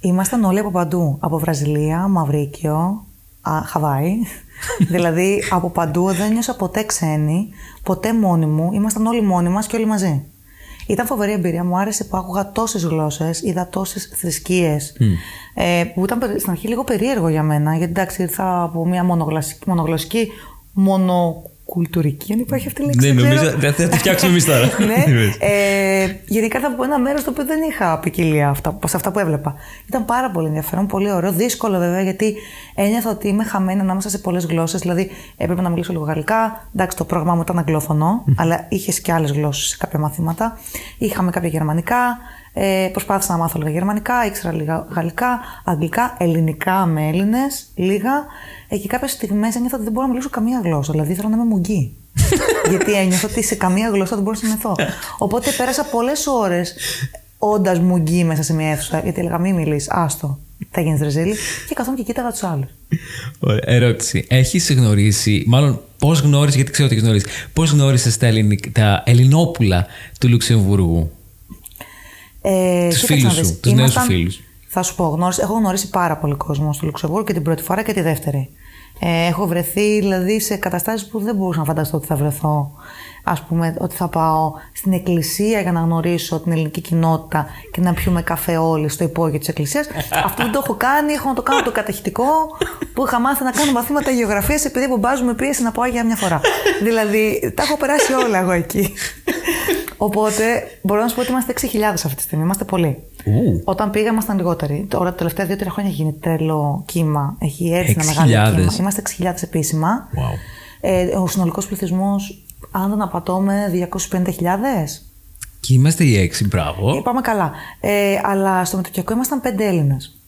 Ήμασταν όλοι από παντού. Από Βραζιλία, Μαυρίκιο, α, Χαβάη. δηλαδή από παντού δεν νιώσα ποτέ ξένη, ποτέ μόνη μου. Ήμασταν όλοι μόνοι μας και όλοι μαζί. Ήταν φοβερή εμπειρία. Μου άρεσε που άκουγα τόσες γλώσσες, είδα τόσες θρησκείες. Ε, που ήταν περι- στην αρχή λίγο περίεργο για μένα, γιατί εντάξει, ήρθα από μια μονογλωσσική, μονογλωσσική μονοκουλτουρική, αν υπάρχει αυτή η λέξη. ναι, δεν ξέρω. νομίζω. Θα θα τη φτιάξουμε εμείς τώρα. ναι. Ε, γενικά ήρθα από ένα μέρος στο οποίο δεν είχα ποικιλία αυτά, σε αυτά που έβλεπα. Ήταν πάρα πολύ ενδιαφέρον, πολύ ωραίο. Δύσκολο βέβαια, γιατί ένιωθα ότι είμαι χαμένη ανάμεσα σε πολλές γλώσσες. Δηλαδή, έπρεπε να μιλήσω λίγο γαλλικά. Εντάξει, το πρόγραμμά μου ήταν αγγλόφωνο, αλλά είχες και άλλες γλώσσες σε κάποια μαθήματα. Είχαμε κάποια γερμανικά. Ε, προσπάθησα να μάθω λίγα γερμανικά, ήξερα λίγα γαλλικά, αγγλικά, ελληνικά με Έλληνες, λίγα. Ε, και κάποιες στιγμές ένιωθα ότι δεν μπορώ να μιλήσω καμία γλώσσα. Δηλαδή, ήθελα να είμαι μουγγί. Γιατί ένιωθα ότι σε καμία γλώσσα δεν μπορούσα να μεθώ. Οπότε πέρασα πολλές ώρες όντας μουγγί μέσα σε μια αίθουσα. Γιατί έλεγα, μην μιλήσει, άστο, θα γίνεις ρεζίλη. Και καθόμουν και κοίταγα τους άλλους. Ωραία, ερώτηση. Έχεις γνωρίσει, μάλλον πώς γνώρισες, γιατί ξέρω ότι έχεις γνωρίσει, πώς γνώρισες τα, ελληνικ- τα ελληνόπουλα του Λουξεμβούργου; Ε, Τους κοίταξε φίλους να σου, δεις, τους νέους σου ήμασταν- φίλους. Θα σου πω, γνώρισα, έχω γνωρίσει πάρα πολύ κόσμο στο Λουξεμβούργο και την πρώτη φορά και τη δεύτερη. Ε, έχω βρεθεί δηλαδή σε καταστάσεις που δεν μπορούσα να φανταστώ ότι θα βρεθώ. Α πούμε, ότι θα πάω στην εκκλησία για να γνωρίσω την ελληνική κοινότητα και να πιούμε καφέ όλοι στο υπόγειο της εκκλησίας. Αυτό δεν το έχω κάνει. Έχω να το κάνω το καταχητικό που είχα μάθει να κάνω μαθήματα γεωγραφίας επειδή ο μπαμπάς μου με πίεσε να πάω για μια φορά. δηλαδή, τα έχω περάσει όλα εγώ εκεί. Οπότε μπορώ να σου πω ότι είμαστε 6.000 αυτή τη στιγμή. Είμαστε πολλοί. Ου. Όταν πήγα ήμασταν λιγότεροι. Τώρα τα τελευταία δύο-τρία χρόνια έχει γίνει τρελό κύμα. Έχει έρθει ένα 6.000. μεγάλο κύμα. Είμαστε 6.000 επίσημα. Wow. Ε, ο συνολικός πληθυσμός, αν δεν απατώμε, 250.000. Και είμαστε οι έξι, μπράβο. Ε, πάμε καλά. Ε, αλλά στο μεταπτυχιακό ήμασταν πέντε Έλληνες.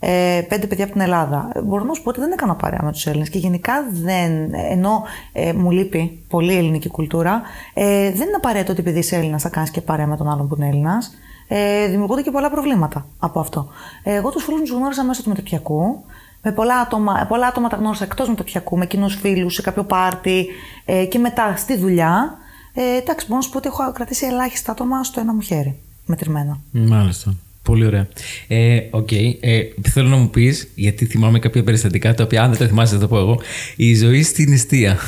Ε, πέντε παιδιά από την Ελλάδα. Ε, Μπορώ να σου πω ότι δεν έκανα παρέα με τους Έλληνες και γενικά δεν. Ενώ ε, μου λείπει πολύ η ελληνική κουλτούρα, ε, δεν είναι απαραίτητο ότι επειδή είσαι Έλληνας θα κάνεις και παρέα με τον άλλον που είναι Έλληνας. Ε, δημιουργούνται και πολλά προβλήματα από αυτό. Ε, εγώ τους φίλους μου τους γνώρισα μέσω του μεταπτυχιακού. Με πολλά άτομα, πολλά άτομα τα γνώρισα εκτός μεταπτυχιακού, με κοινούς φίλους, σε κάποιο πάρτι ε, και μετά στη δουλειά. Ε, εντάξει, μπορώ να σου πω ότι έχω κρατήσει ελάχιστα άτομα στο ένα μου χέρι. Μετρημένα. Μάλιστα. Πολύ ωραία. Ε, okay. ε, θέλω να μου πεις, γιατί θυμάμαι κάποια περιστατικά τα οποία, αν δεν τα θυμάσαι, θα το πω εγώ. Η ζωή στην αιστεία.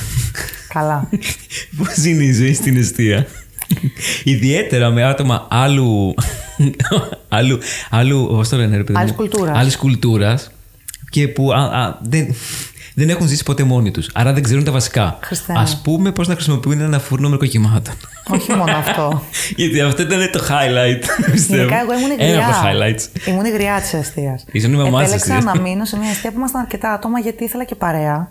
Καλά. Πώς είναι η ζωή στην αιστεία; Ιδιαίτερα με άτομα άλλου. άλλου. άλλου πώς το λένε, ρε παιδί μου; Άλλης κουλτούρας. Άλλης κουλτούρας και που α, α, δεν, δεν έχουν ζήσει ποτέ μόνοι τους. Άρα δεν ξέρουν τα βασικά. Χριστέ. Α πούμε πώς να χρησιμοποιούν ένα φούρνο μεροκοκυμάτων. Όχι μόνο αυτό. Γιατί αυτό ήταν το highlight. Πιστεύω. Γενικά, εγώ ήμουν Ένα από τα γριά. highlights. Ήμουν η γριά της αιστείας. Ήσουν η μαμά της Επέλεξα αιστείας. να μείνω σε μια αιστεία που ήμασταν αρκετά άτομα γιατί ήθελα και παρέα.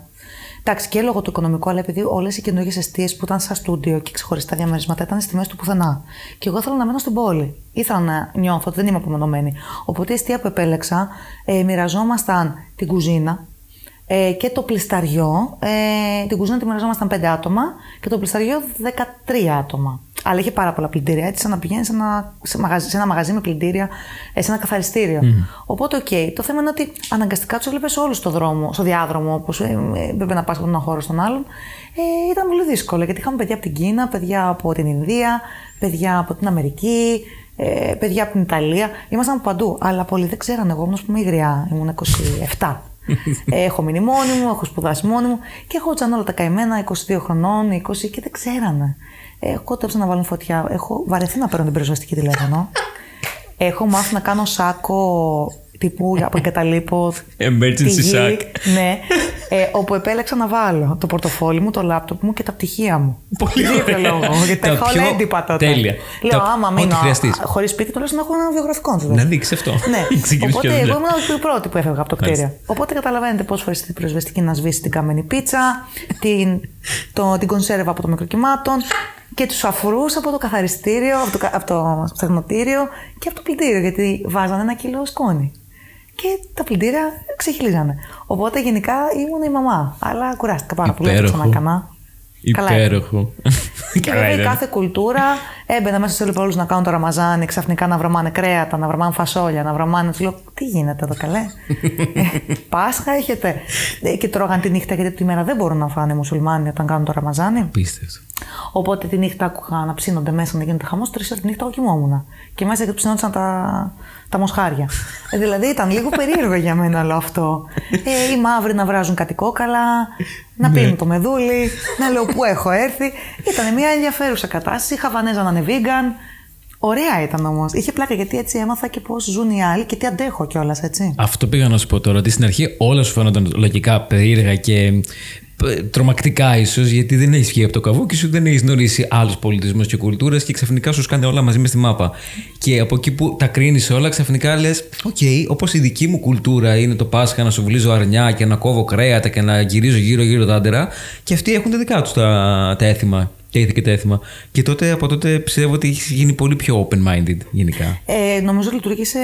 Εντάξει, και λόγω του οικονομικού, αλλά επειδή όλες οι καινούργιες αιστείες που ήταν σαν στούντιο και ξεχωριστά διαμερίσματα ήταν στη μέση του πουθενά. Και εγώ ήθελα να μένω στην πόλη. Ήθελα να νιώθω ότι δεν είμαι απομονωμένη. Οπότε η εστία που επέλεξα, ε, μοιραζόμασταν την κουζίνα, ε, και το πλισταριό. Ε, την κουζίνα τη μοιραζόμασταν 5 άτομα και το πλισταριό 13 άτομα. Αλλά είχε πάρα πολλά πλυντήρια. Έτσι, σαν να πηγαίνεις σε ένα, σε μαγαζί, σε ένα μαγαζί με πλυντήρια, ε, σε ένα καθαριστήριο. Οπότε, οκ. Το θέμα είναι ότι αναγκαστικά τους έβλεπες όλους στο δρόμο, στο διάδρομο, όπως ε, ε, έπρεπε να πας από έναν χώρο στον άλλον. Ε, ήταν πολύ δύσκολο γιατί είχαμε παιδιά από την Κίνα, παιδιά από την Ινδία, παιδιά από την Αμερική, ε, παιδιά από την Ιταλία. Ήμασταν από παντού. Αλλά πολλοί δεν ξέρανε. Εγώ ήμουν, ας πούμε, υγριά. Ήμουν 27. έχω μείνει μόνη μου, έχω σπουδάσει μόνη μου και έχω τζαν όλα τα καημένα 22 χρονών, 20 και δεν ξέρανε. Έχω τέψει να βάλουν φωτιά. Έχω βαρεθεί να παίρνω την πυροσβεστική τηλέφωνο. έχω μάθει να κάνω σάκο τύπου από εγκαταλείπω. Emergency τη γη, sack. Ναι, ε, όπου επέλεξα να βάλω το πορτοφόλι μου, το λάπτοπ μου και τα πτυχία μου. Πολύ Για ωραία. λόγο, γιατί τα Τα είχα όλα πιο- έντυπα τότε. τέλεια. Λέω, Τα- άμα ό,τι μείνω χρειαστείς. χωρίς σπίτι, τουλάχιστον να έχω ένα βιογραφικό να Να δείξεις αυτό. ναι. Ξεκινήσεις Οπότε ποια εγώ δουλειά. ήμουν η πρώτη που έφευγα από το κτίριο. Οπότε καταλαβαίνετε πώ φορές την πυροσβεστική να σβήσει την καμένη πίτσα, την, το, την κονσέρβα από το μικροκυμάτων και τους αφρούς από το καθαριστήριο, από το, κα- από το θερμοτήριο και από το πλυντήριο. Γιατί βάζανε ένα κιλό σκόνη. Και τα πλυντήρια ξεχυλίζανε. Οπότε γενικά ήμουν η μαμά. Αλλά κουράστηκα πάρα πολύ. Δεν το Υπέροχο. ξανακάνα. Καλά ήταν. Υπέροχο. Και Καλά βέβαια η ήταν. κάθε κουλτούρα έμπαινε μέσα σε όλου να κάνουν το ραμαζάνι, ξαφνικά να βρωμάνε κρέατα, να βρωμάνε φασόλια, να βρωμάνε. Του λέω, τι γίνεται εδώ καλέ; Ε, Πάσχα έχετε; Ε, Και τρώγαν τη νύχτα γιατί τη μέρα δεν μπορούν να φάνε οι μουσουλμάνοι όταν κάνουν το ραμαζάνι. Απίστευτο. Οπότε τη νύχτα άκουγα να ψήνονται μέσα να γίνεται χαμός. Τρεις ώρες τη νύχτα εγώ κοιμόμουν. Και μέσα και ψινόντουσαν τα, τα μοσχάρια. Ε, δηλαδή ήταν λίγο περίεργο για μένα όλο αυτό. Ε, οι μαύροι να βράζουν κάτι κόκαλα, να πίνουν το μεδούλι, να λέω πού έχω έρθει. Ήταν μια ενδιαφέρουσα κατάσταση. Η Χαβανέζα να είναι vegan. Ωραία ήταν όμως. Είχε πλάκα γιατί έτσι έμαθα και πώς ζουν οι άλλοι και τι αντέχω κιόλας, έτσι. Αυτό πήγα να σου πω τώρα. Ότι στην αρχή όλα σου φαίνονταν λογικά περίεργα και ε, τρομακτικά ίσως, γιατί δεν έχεις βγει από το καβούκι σου, δεν έχεις γνωρίσει άλλους πολιτισμούς και κουλτούρες και ξαφνικά σου σκάνε όλα μαζί μες στη μάπα. Και από εκεί που τα κρίνεις όλα, ξαφνικά λες: Οκ, όπως η δική μου κουλτούρα είναι το Πάσχα να σουβλίζω αρνιά και να κόβω κρέατα και να γυρίζω γύρω-γύρω τ' άντερα, και αυτοί έχουν τα δικά τους τα, τα έθιμα. Τα ήθη και τα έθιμα. Και τότε από τότε πιστεύω ότι έχεις γίνει πολύ πιο open-minded γενικά. Ε, νομίζω λειτουργεί σε,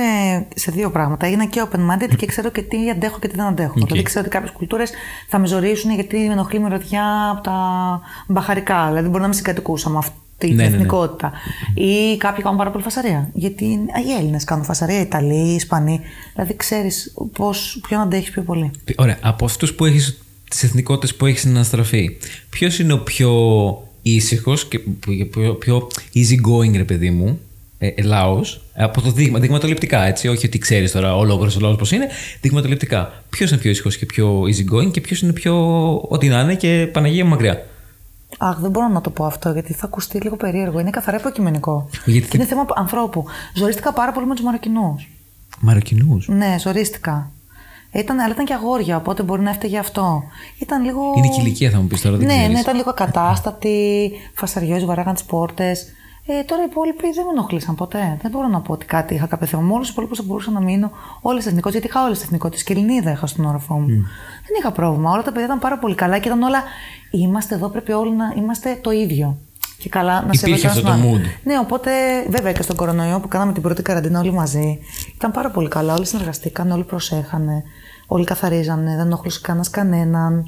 σε δύο πράγματα. Έγινα και open-minded και ξέρω και τι αντέχω και τι δεν αντέχω. Δηλαδή ξέρω ότι κάποιες κουλτούρες θα με ζωρίσουν γιατί με ενοχλεί η μυρωδιά από τα μπαχαρικά. Δηλαδή μπορεί να με συγκατοικούσα με αυτή την Ναι, ναι, ναι. εθνικότητα. Ή κάποιοι κάνουν πάρα πολύ φασαρία. Γιατί οι Έλληνες κάνουν φασαρία, οι Ιταλοί, οι Ισπανοί. Δηλαδή ξέρεις ποιον αντέχεις πιο πολύ. Ωραία. Από αυτούς που έχεις, τις εθνικότητες που έχεις συναστραφεί, ποιος είναι ο πιο ήσυχος και πιο, πιο easy going, ρε παιδί μου, ε, ε, λαός, από το δείγμα, δειγματοληπτικά, έτσι. Όχι ότι ξέρεις τώρα ολόκληρο ο λαός πώς είναι, δειγματοληπτικά. Ποιος είναι πιο ήσυχος και πιο easy going και ποιος είναι πιο ό,τι να είναι και Παναγία μου μακριά. Αχ, δεν μπορώ να το πω αυτό γιατί θα ακουστεί λίγο περίεργο. Είναι καθαρά υποκειμενικό. Γιατί- Και είναι θέμα ανθρώπου. Ζορίστηκα πάρα πολύ με τους Μαροκινούς. Μαροκινούς; Ναι, ζορίστηκα. Ήταν, αλλά ήταν και αγόρια, οπότε μπορεί να έφταιγε αυτό. Ήταν λίγο. Είναι και η ηλικία, θα μου πεις τώρα, δεν ναι, ξέρεις. ναι, ήταν λίγο ακατάστατοι, φασαριόζοι, βαράγαν τις πόρτες. Ε, τώρα οι υπόλοιποι δεν με ενοχλήσαν ποτέ. Δεν μπορώ να πω ότι κάτι είχα κάποιο θέμα. Με όλου του υπόλοιπου θα μπορούσα να μείνω όλες τις εθνικότητες, γιατί είχα όλες τις εθνικότητες. Και Ελληνίδα είχα στον όροφό μου. Δεν είχα πρόβλημα. Όλα τα παιδιά ήταν πάρα πολύ καλά και ήταν όλα. Είμαστε εδώ, πρέπει όλοι να είμαστε το ίδιο. Και καλά να Υπήρχε σέβεται αυτό ένας το τον άλλον. mood. Ναι, οπότε βέβαια και στον κορονοϊό που κάναμε την πρώτη καραντίνα όλοι μαζί. Ήταν πάρα πολύ καλά. Όλοι συνεργαστήκαν, όλοι προσέχανε. Όλοι καθαρίζανε, δεν ενοχλούσε κανένας κανέναν.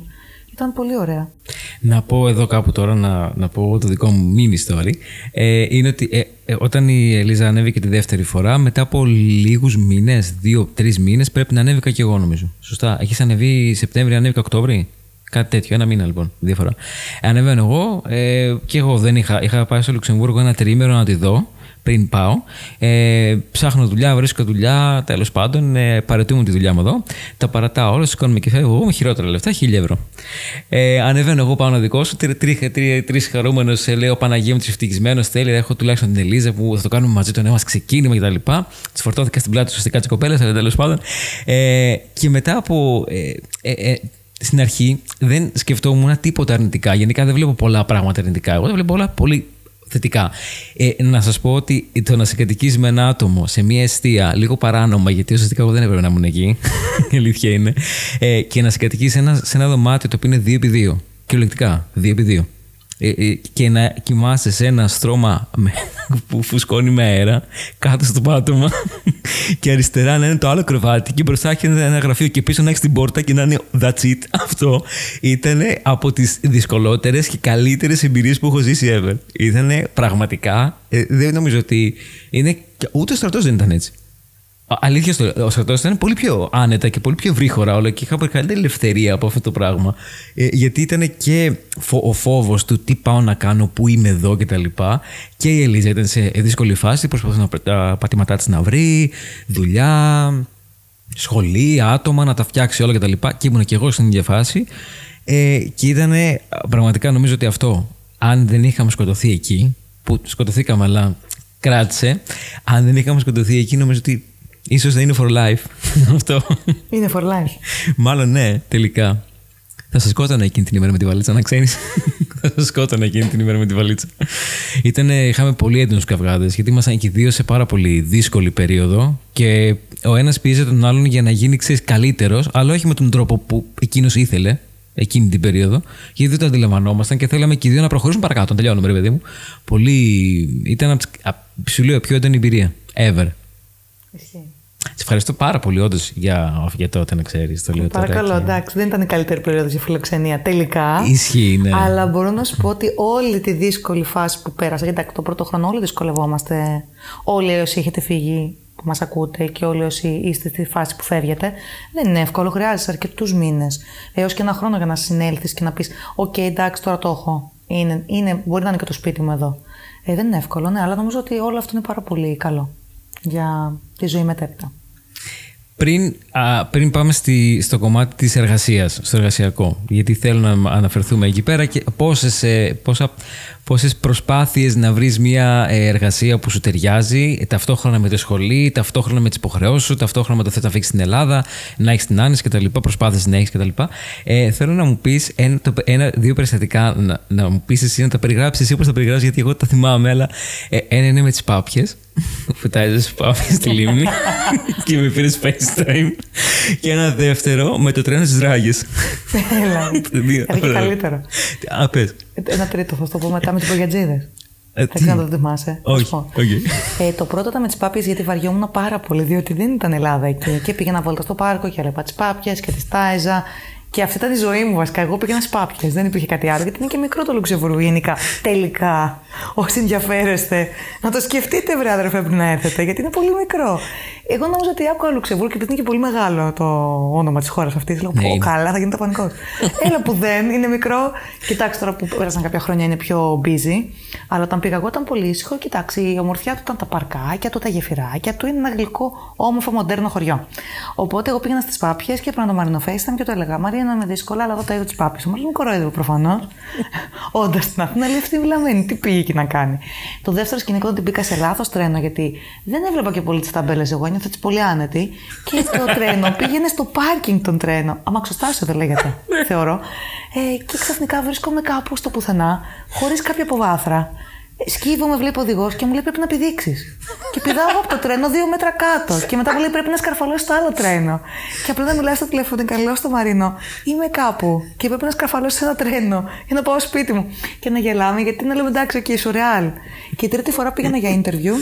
Ήταν πολύ ωραία. Να πω εδώ κάπου τώρα, να, να πω το δικό μου mini story. Ε, είναι ότι ε, ε, όταν η Ελίζα ανέβηκε τη δεύτερη φορά, μετά από λίγους μήνες, δύο-τρει μήνες, πρέπει να ανέβηκα και εγώ νομίζω. Σωστά. Έχεις ανεβεί Σεπτέμβρη, ανέβηκα Οκτώβρη; Κάτι τέτοιο, ένα μήνα λοιπόν, διαφορά. Ανεβαίνω εγώ ε, και εγώ δεν είχα, είχα πάει στο Λουξεμβούργο ένα τρίμερο να τη δω πριν πάω. Ε, ψάχνω δουλειά, βρίσκω δουλειά, τέλος πάντων. Ε, παρετούμε τη δουλειά μου εδώ. Τα παρατάω όλα, σηκώνουμε και φεύγω. Εγώ με χειρότερα λεφτά, χίλια ευρώ. Ε, ανεβαίνω εγώ πάνω δικό σου. Τρεις χαρούμενος, ε, λέω Παναγία μου, ευτυχισμένος. Θέλει, έχω τουλάχιστον την Ελίζα που θα το κάνουμε μαζί το νέο μας ξεκίνημα κτλ. Της φορτώθηκα στην πλάτη του ουσιαστικά της κοπέλας, αλλά τέλος πάντων. Ε, και μετά από. Ε, ε, ε, στην αρχή δεν σκεφτόμουν τίποτα αρνητικά. Γενικά δεν βλέπω πολλά πράγματα αρνητικά. Εγώ δεν βλέπω όλα πολύ θετικά. Ε, να σας πω ότι το να συγκατοικείς με ένα άτομο σε μια αιστεία λίγο παράνομα, γιατί ουσιαστικά εγώ δεν έπρεπε να ήμουν εκεί, η αλήθεια είναι, ε, και να συγκατοικείς σε ένα, σε ένα δωμάτιο το οποίο είναι 2x2. Κυριολεκτικά, 2x2. Ε, ε, και να κοιμάσαι σε ένα στρώμα που φουσκώνει με αέρα κάτω στο πάτωμα και αριστερά να είναι το άλλο κρεβάτι και μπροστά έχει ένα γραφείο και πίσω να έχεις την πόρτα και να είναι that's it. Αυτό ήταν από τις δυσκολότερες και καλύτερες εμπειρίες που έχω ζήσει ever. Ήταν πραγματικά. Ε, δεν νομίζω ότι. Είναι, ούτε ο στρατός δεν ήταν έτσι. Αλήθεια, στο, ο στρατός ήταν πολύ πιο άνετα και πολύ πιο βρύχωρα όλα και είχα καλύτερη ελευθερία από αυτό το πράγμα. Ε, γιατί ήταν και ο φόβος του τι πάω να κάνω, πού είμαι εδώ κτλ. Και, και η Ελίζα ήταν σε δύσκολη φάση, προσπαθούσε να τα πατήματά της να βρει, δουλειά, σχολή, άτομα, να τα φτιάξει όλα κτλ. Και, και ήμουν και εγώ στην ίδια φάση. Ε, και ήταν πραγματικά νομίζω ότι αυτό, αν δεν είχαμε σκοτωθεί εκεί, που σκοτωθήκαμε αλλά κράτησε, αν δεν είχαμε σκοτωθεί εκεί, νομίζω ότι Ίσως να είναι for life αυτό. Είναι for life. Μάλλον ναι, τελικά. Θα σας σκότωνα εκείνη την ημέρα με τη βαλίτσα, να ξέρεις. θα σας σκότωνα εκείνη την ημέρα με τη βαλίτσα. Ήτανε, είχαμε πολύ έντονους καυγάδες, γιατί ήμασταν και δύο σε πάρα πολύ δύσκολη περίοδο και ο ένας πίεζε τον άλλον για να γίνει καλύτερος, αλλά όχι με τον τρόπο που εκείνος ήθελε εκείνη την περίοδο, γιατί δεν το αντιλαμβανόμασταν και θέλαμε και οι δύο να προχωρήσουμε παρακάτω. Τελειώνουμε, ρε παιδί μου. Πολύ. ήταν σου λέω πιο έντονη εμπειρία. Ever. Ισχύει. Σε ευχαριστώ πάρα πολύ, όντως, για, για τότε να ξέρεις. Το λέω Παρακαλώ, εντάξει, δεν ήταν η καλύτερη περίοδος για φιλοξενία τελικά. Ισχύει, ναι. Αλλά μπορώ να σου πω ότι όλη τη δύσκολη φάση που πέρασα, γιατί το πρώτο χρόνο όλοι δυσκολευόμαστε. Όλοι όσοι έχετε φύγει που μας ακούτε και όλοι όσοι είστε στη φάση που φεύγετε, δεν είναι εύκολο. Χρειάζεσαι αρκετούς μήνες έως και ένα χρόνο για να συνέλθεις και να πεις: Οκ, εντάξει, τώρα το έχω. Είναι, είναι, μπορεί να είναι και το σπίτι μου εδώ. Ε, δεν είναι εύκολο, ναι, αλλά νομίζω ότι όλο αυτό είναι πάρα πολύ καλό για τη ζωή μετέπειτα. Πριν, α, πριν πάμε στη, στο κομμάτι της εργασίας, στο εργασιακό, γιατί θέλω να αναφερθούμε εκεί πέρα και πόσες, ε, πόσα, πόσες προσπάθειες να βρεις μια ε, εργασία που σου ταιριάζει, ταυτόχρονα με τη σχολή, ταυτόχρονα με τις υποχρεώσεις σου, ταυτόχρονα με το θέτω να φύγεις στην Ελλάδα, να έχεις την άνεση κτλ, προσπάθειες να έχεις κτλ. Ε, θέλω να μου πεις ένα, ένα, δύο περιστατικά, να, να μου πεις εσύ, να τα περιγράψεις εσύ όπως τα περιγράψεις, γιατί εγώ τα θυμάμαι, αλλά ε, ένα είναι με τις πάπιες, που τάιζες πάπιες στη λίμνη και με πήρες FaceTime και ένα δεύτερο με το τρένο στις Ράγες. Έλα, είναι καλύτερο. Α, πες. Ένα τρίτο, θα το πω μετά με τι μπογιατζίδε. Ε, θα να το θυμάσαι. Όχι. Okay. Ε, το πρώτο ήταν με τις πάπιες γιατί βαριόμουν πάρα πολύ, διότι δεν ήταν Ελλάδα εκεί. Και πήγαινα βόλτα στο πάρκο και έλεγα τις πάπιες και τις τάιζα. Και αυτή ήταν η ζωή μου βασικά. Εγώ πήγαινα στις πάπιες, δεν υπήρχε κάτι άλλο, γιατί είναι και μικρό το Λουξεμβούργο γενικά. Τελικά, όσοι ενδιαφέρεστε, να το σκεφτείτε, βρε αδερφέ, πριν να έρθετε, γιατί είναι πολύ μικρό. Εγώ νόμιζα ότι άκουγα Λουξεμβούργο και επειδή είναι και πολύ μεγάλο το όνομα της χώρας αυτής. Λέω, Πω, καλά, θα γίνεται πανικό. Έλα που δεν, είναι μικρό. Κοιτάξτε τώρα που πέρασαν κάποια χρόνια είναι πιο busy. Αλλά όταν πήγα εγώ ήταν πολύ ήσυχο. Κοιτάξτε, η ομορφιά του ήταν τα παρκάκια του, τα γεφυράκια του. Είναι ένα γλυκό, όμορφο, μοντέρνο χωριό. Οπότε εγώ πήγαινα στις πάπιες και έπαιρνα το Μαρίνο FaceTime και το έλεγα Μαρία να με δύσκολα, αλλά εγώ τα είδα τι πάπιε. Όμω μου κοροϊδεύω προφανώς. Όντα στην Αθήνα λέει αυτή βλαμμένη, τι πήγε εκεί να κάνει. Το δεύτερο σκηνικό την πήγα σε λάθος τρένο γιατί δεν έβλεπα και πολύ τις ταμπέλες εγώ νιώθω έτσι πολύ άνετη. Και το τρένο πήγαινε στο πάρκινγκ τον τρένο. Αμαξοστάσιο δεν λέγεται, ναι. θεωρώ. Ε, και ξαφνικά βρίσκομαι κάπου στο πουθενά, χωρίς κάποια αποβάθρα. Σκύβω, με βλέπει ο οδηγός και μου λέει πρέπει να πηδήξεις. και πηδάω από το τρένο δύο μέτρα κάτω. Και μετά μου λέει πρέπει να σκαρφαλώσει το άλλο τρένο. Και απλά να μιλάω στο τηλέφωνο και λέω στο Μαρίνο, είμαι κάπου και πρέπει να σκαρφαλώσει ένα τρένο για να πάω σπίτι μου. Και να γελάμε γιατί να λέμε εντάξει, εκεί, σουρεάλ. Και η τρίτη φορά πήγαινα για interview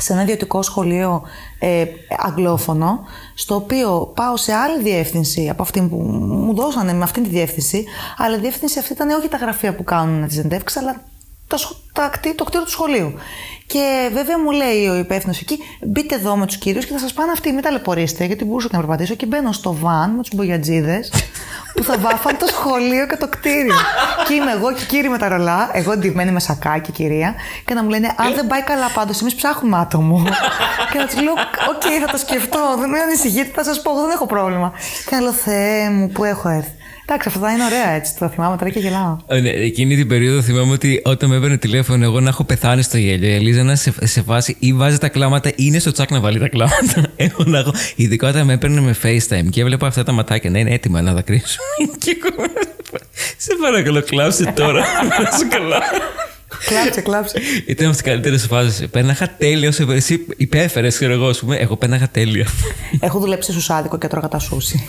σε ένα ιδιωτικό σχολείο ε, αγγλόφωνο, στο οποίο πάω σε άλλη διεύθυνση από αυτή που μου δώσανε με αυτή τη διεύθυνση, αλλά η διεύθυνση αυτή ήταν όχι τα γραφεία που κάνουν τι εντεύξει, αλλά τα, τα, το κτίριο του σχολείου. Και βέβαια μου λέει ο υπεύθυνος εκεί, μπείτε εδώ με τους κύριου και θα σας πάνε αυτοί, μην ταλαιπωρήσετε, γιατί μπορούσα να περπατήσω. Και μπαίνω στο βαν με τους μπογιατζίδες που θα βάφαν το σχολείο και το κτίριο. και είμαι εγώ και κύριοι με τα ρολά, εγώ ντυμένη με σακάκι κυρία, και να μου λένε, Αν δεν πάει καλά πάντως, εμείς ψάχνουμε άτομο. και να τους λέω, Οκ, θα το σκεφτώ, μην ανησυχείτε, θα σας πω, δεν έχω πρόβλημα. Και να λέω, Θεέ μου, πού έχω έρθει. Εντάξει, αυτά είναι ωραία έτσι. Το θυμάμαι τώρα και γελάω. Ε, ναι, εκείνη την περίοδο θυμάμαι ότι όταν με έπαιρνε τηλέφωνο, εγώ να έχω πεθάνει στο γέλιο. Η Ελίζα να σε, σε φάση ή βάζει τα κλάματα ή είναι στο τσακ να βάλει τα κλάματα. Εγώ να έχω. Ειδικά όταν με έπαιρνε με FaceTime και έβλεπα αυτά τα ματάκια να είναι έτοιμα να δακρύσουν. και εγώ. Σε παρακαλώ, κλάψε τώρα. Να σου καλά. Κλάψε, κλάψε. Ήταν από τις καλύτερες φάσεις. Πέρναγα τέλεια. Εσύ υπέφερες, ξέρω εγώ, πούμε. Εγώ πέρναγα τέλεια. Έχω δουλέψει στου άδικο και τρώγα τα σούσι.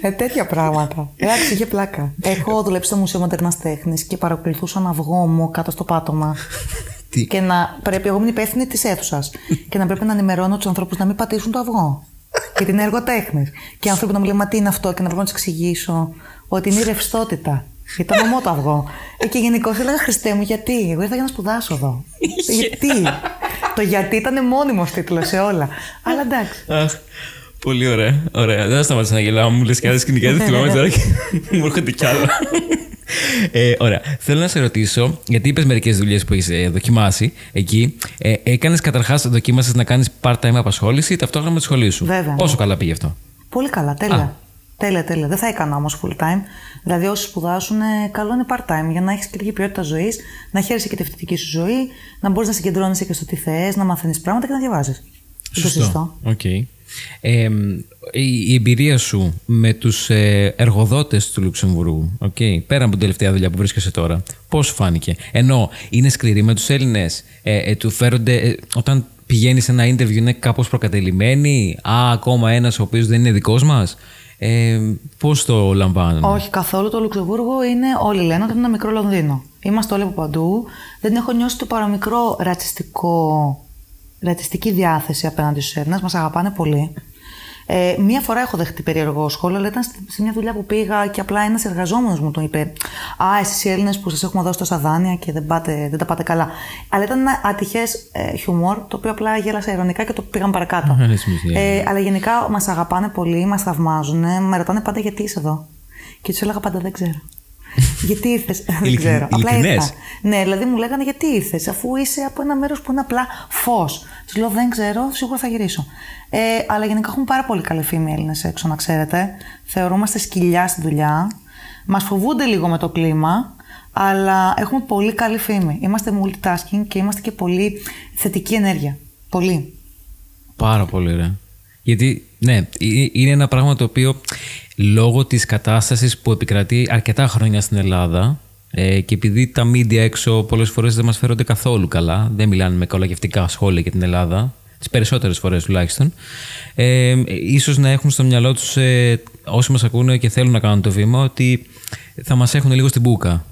Ε, τέτοια πράγματα. Εντάξει, είχε πλάκα. Έχω δουλέψει στο Μουσείο Μοντερνά Τέχνης και παρακολουθούσα ένα αυγό μου κάτω στο πάτωμα. Τι; και να πρέπει, εγώ ήμουν υπεύθυνη της αίθουσας. και να πρέπει να ενημερώνω τους ανθρώπους να μην πατήσουν το αυγό. Γιατί είναι εργοτέχνη. Και οι άνθρωποι να μου λένε Μα τι είναι αυτό, και να πρέπει να τους εξηγήσω ότι είναι η ρευστότητα. Ήταν ομό το αυγό. Ε, και γενικώ έλεγα Χριστέ μου, γιατί; Εγώ ήρθα για να σπουδάσω εδώ. γιατί; το γιατί ήταν μόνιμος τίτλος σε όλα. Αλλά εντάξει. Πολύ ωραία. ωραία. Δεν θα σταματήσω να γελάω. Μου λες και άλλες σκηνικές. Δεν θυμάμαι τώρα και μου έρχονται κι άλλα. Ε, ωραία. Θέλω να σε ρωτήσω, γιατί είπες μερικές δουλειές που έχει ε, δοκιμάσει εκεί. Ε, Έκανες καταρχάς, δοκίμασες να κάνεις part-time απασχόληση ταυτόχρονα με τη σχολή σου; Βέβαια. Πόσο καλά πήγε αυτό; Πολύ καλά, τέλεια. Α. Τέλεια, τέλεια. Δεν θα έκανα όμως full time. Δηλαδή, όσοι σπουδάσουν, ε, καλό είναι part time για να έχεις και ποιότητα ζωής, να χαίρεσαι και τη φοιτητική σου ζωή, να μπορείς να συγκεντρώνεσαι και στο τι θες, να μαθαίνεις πράγματα και να διαβάζεις. Σωστό. Οκ. Ε, η, η εμπειρία σου με τους ε, εργοδότες του Λουξεμβούργου, okay, πέρα από την τελευταία δουλειά που βρίσκεσαι τώρα, πώς σου φάνηκε; Εννοώ είναι σκληροί με τους Έλληνες, ε, ε, τους φέρονται, ε, όταν πηγαίνεις σε ένα interview είναι κάπως προκατειλημμένοι, α, ακόμα ένας ο οποίος δεν είναι δικός μας. Ε, πώς το λαμβάνουν; Όχι, καθόλου. Το Λουξεμβούργο είναι, όλοι λένε ότι είναι ένα μικρό Λονδίνο. Είμαστε όλοι από παντού. Δεν έχω νιώσει το παραμικρό ρατσιστικό ρατσιστική διάθεση απέναντι στους Έλληνες, μας αγαπάνε πολύ. Ε, μία φορά έχω δεχτεί περίεργο σχόλιο, αλλά ήταν σε μια δουλειά που πήγα και απλά ένας εργαζόμενος μου το είπε. Α, εσείς οι Έλληνες που σας έχουμε δώσει τόσα δάνεια και δεν, πάτε, δεν τα πάτε καλά. Αλλά ήταν ένα ατυχές ε, χιουμόρ, το οποίο απλά γέλασα ειρωνικά και το πήγαν παρακάτω. ε, αλλά γενικά μας αγαπάνε πολύ, μας θαυμάζουν, με ρωτάνε πάντα γιατί είσαι εδώ. Και τους έλεγα πάντα δεν ξέρω. γιατί ήρθες; δεν ξέρω. Απλά ήρθα. Ναι, δηλαδή μου λέγανε γιατί ήρθες, αφού είσαι από ένα μέρος που είναι απλά φως. Του λέω δεν ξέρω, σίγουρα θα γυρίσω. Ε, αλλά γενικά έχουν πάρα πολύ καλή φήμη οι Έλληνες έξω, να ξέρετε. Θεωρούμαστε σκυλιά στη δουλειά. Μας φοβούνται λίγο με το κλίμα, αλλά έχουμε πολύ καλή φήμη. Είμαστε multitasking και είμαστε και πολύ θετική ενέργεια. Πολύ. Πάρα πολύ ωραία. Γιατί, ναι, είναι ένα πράγμα το οποίο λόγω της κατάστασης που επικρατεί αρκετά χρόνια στην Ελλάδα ε, και επειδή τα media έξω πολλές φορές δεν μας φέρονται καθόλου καλά, δεν μιλάνε με κολακευτικά σχόλια για την Ελλάδα, τις περισσότερες φορές τουλάχιστον, ε, ίσως να έχουν στο μυαλό τους ε, όσοι μας ακούνε και θέλουν να κάνουν το βήμα ότι θα μας έχουν λίγο στην μπουκα.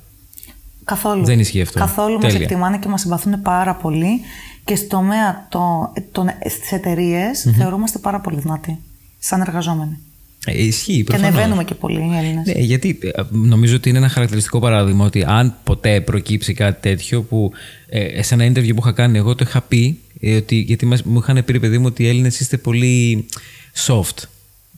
Καθόλου. Δεν ισχύει αυτό. Καθόλου μας εκτιμάνε και μας συμπαθούν πάρα πολύ και στο τομέα το, το, στις εταιρείες θεωρούμαστε πάρα πολύ δυνατοί σαν εργαζόμενοι. Ε, ισχύει, Και ανεβαίνουμε και πολύ οι Έλληνες. Ναι, γιατί ε, νομίζω ότι είναι ένα χαρακτηριστικό παράδειγμα ότι αν ποτέ προκύψει κάτι τέτοιο που ε, σε ένα interview που είχα κάνει εγώ το είχα πει ε, ότι, γιατί μας, μου είχαν πει παιδί μου ότι οι Έλληνες είστε πολύ soft